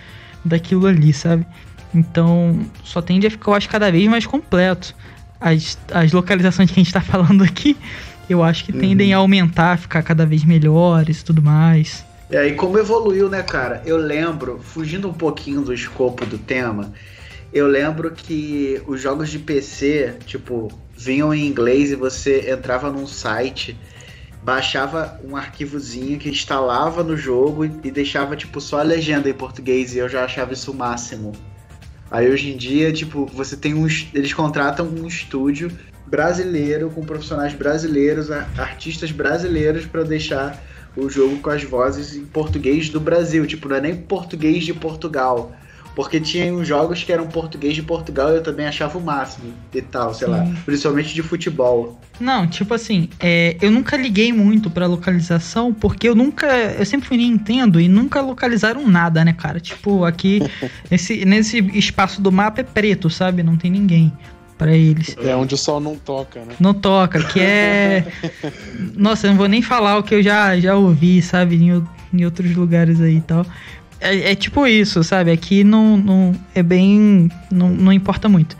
daquilo ali, sabe? Então, só tende a ficar, eu acho, cada vez mais completo. As, as localizações que a gente tá falando aqui, eu acho que tendem uhum. a aumentar, ficar cada vez melhores e tudo mais. E aí, como evoluiu, né, cara? Eu lembro, fugindo um pouquinho do escopo do tema, eu lembro que os jogos de PC, tipo, vinham em inglês e você entrava num site, baixava um arquivozinho que instalava no jogo e deixava, tipo, só a legenda em português e eu já achava isso o máximo. Aí hoje em dia, tipo, você tem um. Eles contratam um estúdio brasileiro, com profissionais brasileiros, artistas brasileiros, para deixar o jogo com as vozes em português do Brasil. Tipo, não é nem português de Portugal porque tinha uns jogos que eram português de Portugal e eu também achava o máximo e tal, sei Sim. lá. Principalmente de futebol. Não, tipo assim, é, eu nunca liguei muito pra localização, porque eu nunca. Eu sempre fui Nintendo e nunca localizaram nada, né, cara? Tipo, aqui, [LAUGHS] esse, nesse espaço do mapa é preto, sabe? Não tem ninguém para eles. É onde o sol não toca, né? Não toca, que é. [LAUGHS] Nossa, eu não vou nem falar o que eu já, já ouvi, sabe? Em, em outros lugares aí e tal. É, é, tipo isso, sabe? Aqui não, não é bem. Não, não importa muito.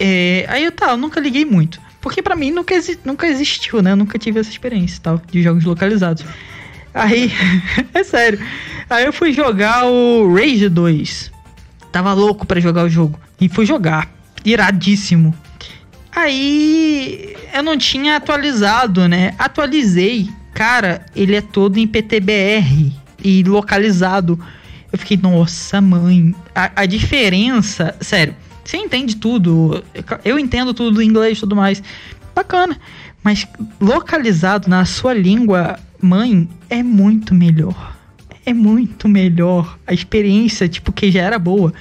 É, aí eu tá, eu nunca liguei muito. Porque para mim nunca, exi nunca existiu, né? Eu nunca tive essa experiência tal, de jogos localizados. Aí, [LAUGHS] é sério. Aí eu fui jogar o Rage 2. Tava louco para jogar o jogo. E fui jogar. Iradíssimo. Aí eu não tinha atualizado, né? Atualizei. Cara, ele é todo em PTBR e localizado. Eu fiquei, nossa, mãe. A, a diferença, sério, você entende tudo. Eu entendo tudo em inglês e tudo mais. Bacana. Mas localizado na sua língua mãe é muito melhor. É muito melhor. A experiência, tipo, que já era boa,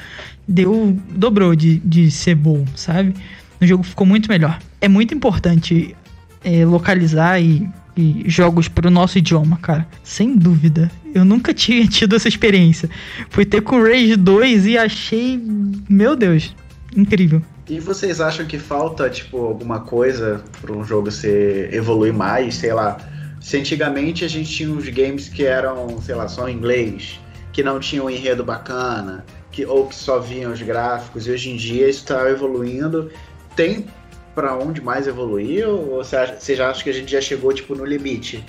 deu. dobrou de, de ser bom, sabe? O jogo ficou muito melhor. É muito importante é, localizar e, e jogos para o nosso idioma, cara. Sem dúvida. Eu nunca [LAUGHS] tinha tido essa experiência. Fui ter com Rage 2 e achei. Meu Deus, incrível. E vocês acham que falta, tipo, alguma coisa para um jogo se evoluir mais? Sei lá. Se antigamente a gente tinha uns games que eram, sei lá, só em inglês, que não tinham um enredo bacana, que, ou que só viam os gráficos, e hoje em dia isso está evoluindo tem para onde mais evoluir ou você já acha que a gente já chegou tipo no limite?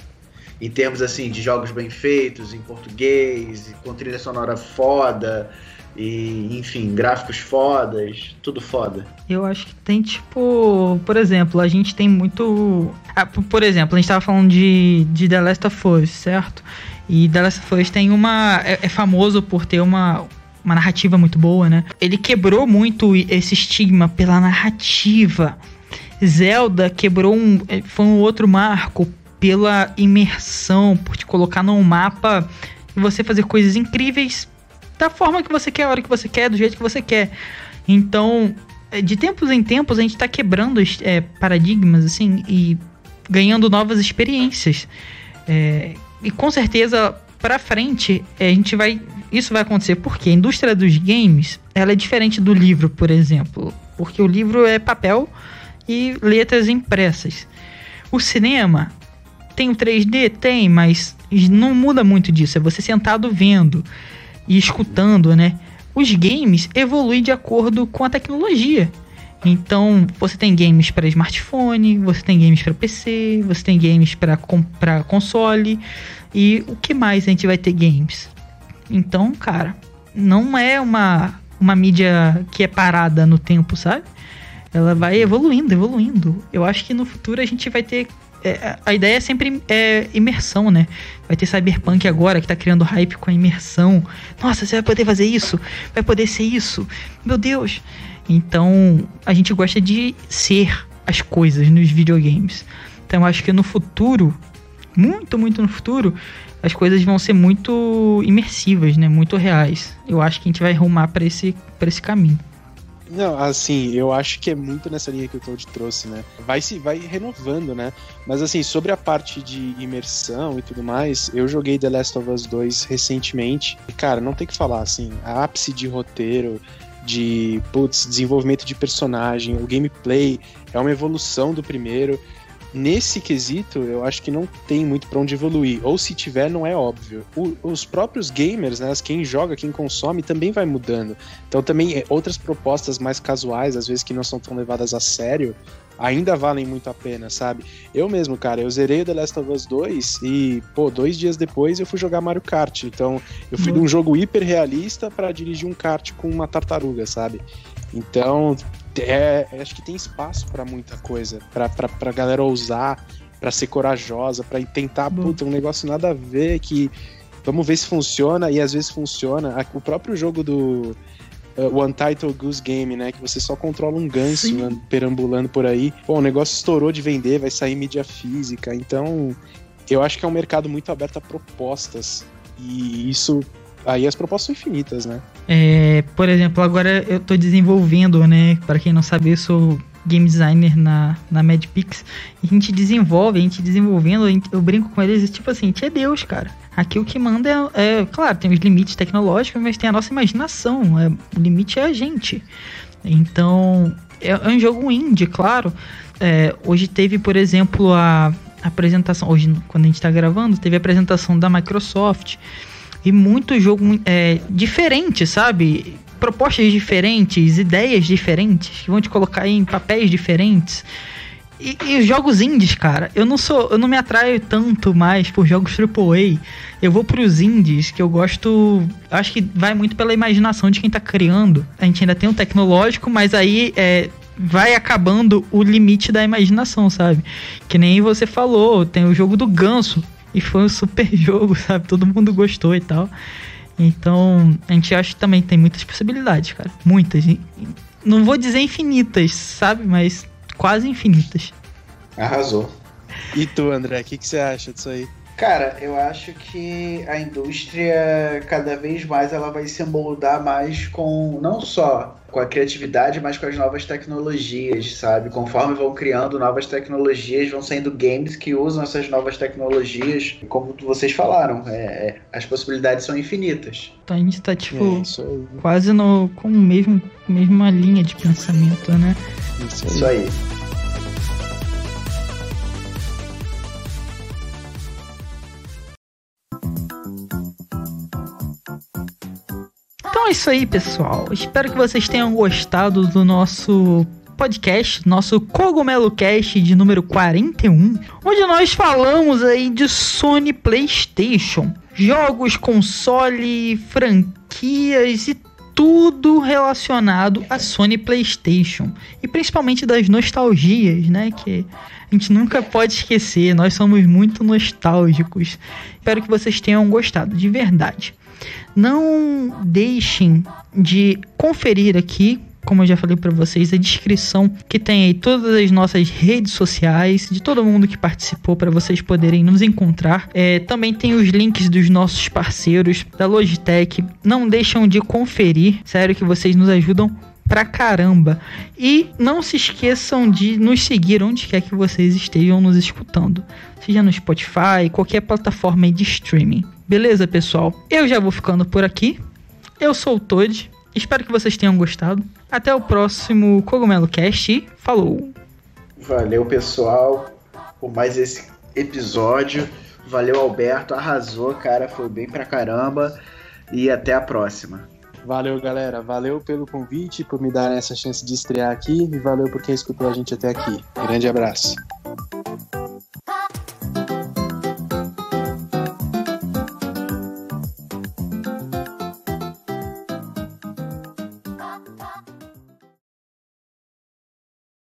Em termos assim de jogos bem feitos, em português, com trilha sonora foda, e enfim, gráficos fodas, tudo foda. Eu acho que tem tipo, por exemplo, a gente tem muito. Ah, por exemplo, a gente tava falando de, de The Last of Us, certo? E The Last of Us tem uma. É, é famoso por ter uma, uma narrativa muito boa, né? Ele quebrou muito esse estigma pela narrativa. Zelda quebrou um. Eh, foi um outro marco pela imersão, por te colocar num mapa e você fazer coisas incríveis da forma que você quer, a hora que você quer, do jeito que você quer. Então, eh, de tempos em tempos, a gente tá quebrando é, paradigmas, assim, e ganhando novas experiências. É, e com certeza, pra frente, a gente vai isso vai acontecer porque a indústria dos games ela é diferente do livro, por exemplo. Porque o livro é papel e letras impressas. O cinema tem o 3D? Tem, mas não muda muito disso. É você sentado vendo e escutando, né? Os games evoluem de acordo com a tecnologia. Então, você tem games para smartphone, você tem games para PC, você tem games para console. E o que mais a gente vai ter games? Então, cara, não é uma, uma mídia que é parada no tempo, sabe? Ela vai evoluindo, evoluindo. Eu acho que no futuro a gente vai ter. É, a ideia é sempre é, imersão, né? Vai ter Cyberpunk agora que tá criando hype com a imersão. Nossa, você vai poder fazer isso? Vai poder ser isso? Meu Deus! Então, a gente gosta de ser as coisas nos videogames. Então, acho que no futuro, muito, muito no futuro, as coisas vão ser muito imersivas, né? Muito reais. Eu acho que a gente vai arrumar para esse, pra esse caminho. Não, assim, eu acho que é muito nessa linha que o Todd trouxe, né? Vai se vai renovando, né? Mas assim, sobre a parte de imersão e tudo mais, eu joguei The Last of Us 2 recentemente. E, cara, não tem que falar, assim, a ápice de roteiro, de putz, desenvolvimento de personagem, o gameplay é uma evolução do primeiro nesse quesito, eu acho que não tem muito para onde evoluir. Ou se tiver, não é óbvio. O, os próprios gamers, né, quem joga, quem consome, também vai mudando. Então também é, outras propostas mais casuais, às vezes que não são tão levadas a sério, ainda valem muito a pena, sabe? Eu mesmo, cara, eu zerei o The Last of Us 2 e, pô, dois dias depois eu fui jogar Mario Kart. Então, eu fui de um jogo hiper realista para dirigir um kart com uma tartaruga, sabe? Então, é, acho que tem espaço para muita coisa, pra, pra, pra galera ousar, para ser corajosa, para tentar, Bom. puta, um negócio nada a ver que vamos ver se funciona e às vezes funciona. O próprio jogo do uh, One Title Goose Game, né, que você só controla um ganso perambulando por aí. Bom, o negócio estourou de vender, vai sair mídia física, então eu acho que é um mercado muito aberto a propostas e isso aí as propostas são infinitas, né? É, por exemplo, agora eu tô desenvolvendo, né? Para quem não sabe, eu sou game designer na, na Madpix. E a gente desenvolve, a gente desenvolvendo, a gente, eu brinco com eles, tipo assim, é Deus, cara. Aqui o que manda é, é claro, tem os limites tecnológicos, mas tem a nossa imaginação. É, o limite é a gente. Então, é, é um jogo indie, claro. É, hoje teve, por exemplo, a apresentação. Hoje, quando a gente tá gravando, teve a apresentação da Microsoft e muito jogo é, diferente, sabe? Propostas diferentes, ideias diferentes, que vão te colocar em papéis diferentes. E, e, os jogos indies, cara, eu não sou, eu não me atraio tanto mais por jogos AAA. Eu vou pros indies, que eu gosto, acho que vai muito pela imaginação de quem tá criando. A gente ainda tem o tecnológico, mas aí é, vai acabando o limite da imaginação, sabe? Que nem você falou, tem o jogo do ganso. E foi um super [LAUGHS] jogo, sabe? Todo mundo gostou e tal. Então, a gente acha que também tem muitas possibilidades, cara. Muitas. Não vou dizer infinitas, sabe? Mas quase infinitas. Arrasou. E tu, André, o que, que você acha disso aí? Cara, eu acho que a indústria cada vez mais ela vai se moldar mais com não só com a criatividade, mas com as novas tecnologias, sabe? Conforme vão criando novas tecnologias, vão saindo games que usam essas novas tecnologias, como vocês falaram, é, é as possibilidades são infinitas. Então a gente tá tipo é quase no com o mesmo mesma linha de pensamento, né? Isso aí. Isso aí. Então é isso aí, pessoal. Espero que vocês tenham gostado do nosso podcast, nosso Cogumelo Cast de número 41, onde nós falamos aí de Sony PlayStation, jogos, console, franquias e tudo relacionado a Sony PlayStation e principalmente das nostalgias, né, que a gente nunca pode esquecer. Nós somos muito nostálgicos. Espero que vocês tenham gostado de verdade. Não deixem de conferir aqui como eu já falei para vocês, a descrição que tem aí todas as nossas redes sociais, de todo mundo que participou, para vocês poderem nos encontrar. É, também tem os links dos nossos parceiros da Logitech. Não deixam de conferir, sério que vocês nos ajudam pra caramba. E não se esqueçam de nos seguir onde quer que vocês estejam nos escutando, seja no Spotify, qualquer plataforma de streaming. Beleza, pessoal? Eu já vou ficando por aqui. Eu sou o Toad. Espero que vocês tenham gostado. Até o próximo Cogumelo Cast. Falou! Valeu, pessoal, por mais esse episódio. Valeu, Alberto. Arrasou, cara. Foi bem pra caramba. E até a próxima. Valeu, galera. Valeu pelo convite, por me dar essa chance de estrear aqui. E valeu por quem escutou a gente até aqui. Grande abraço.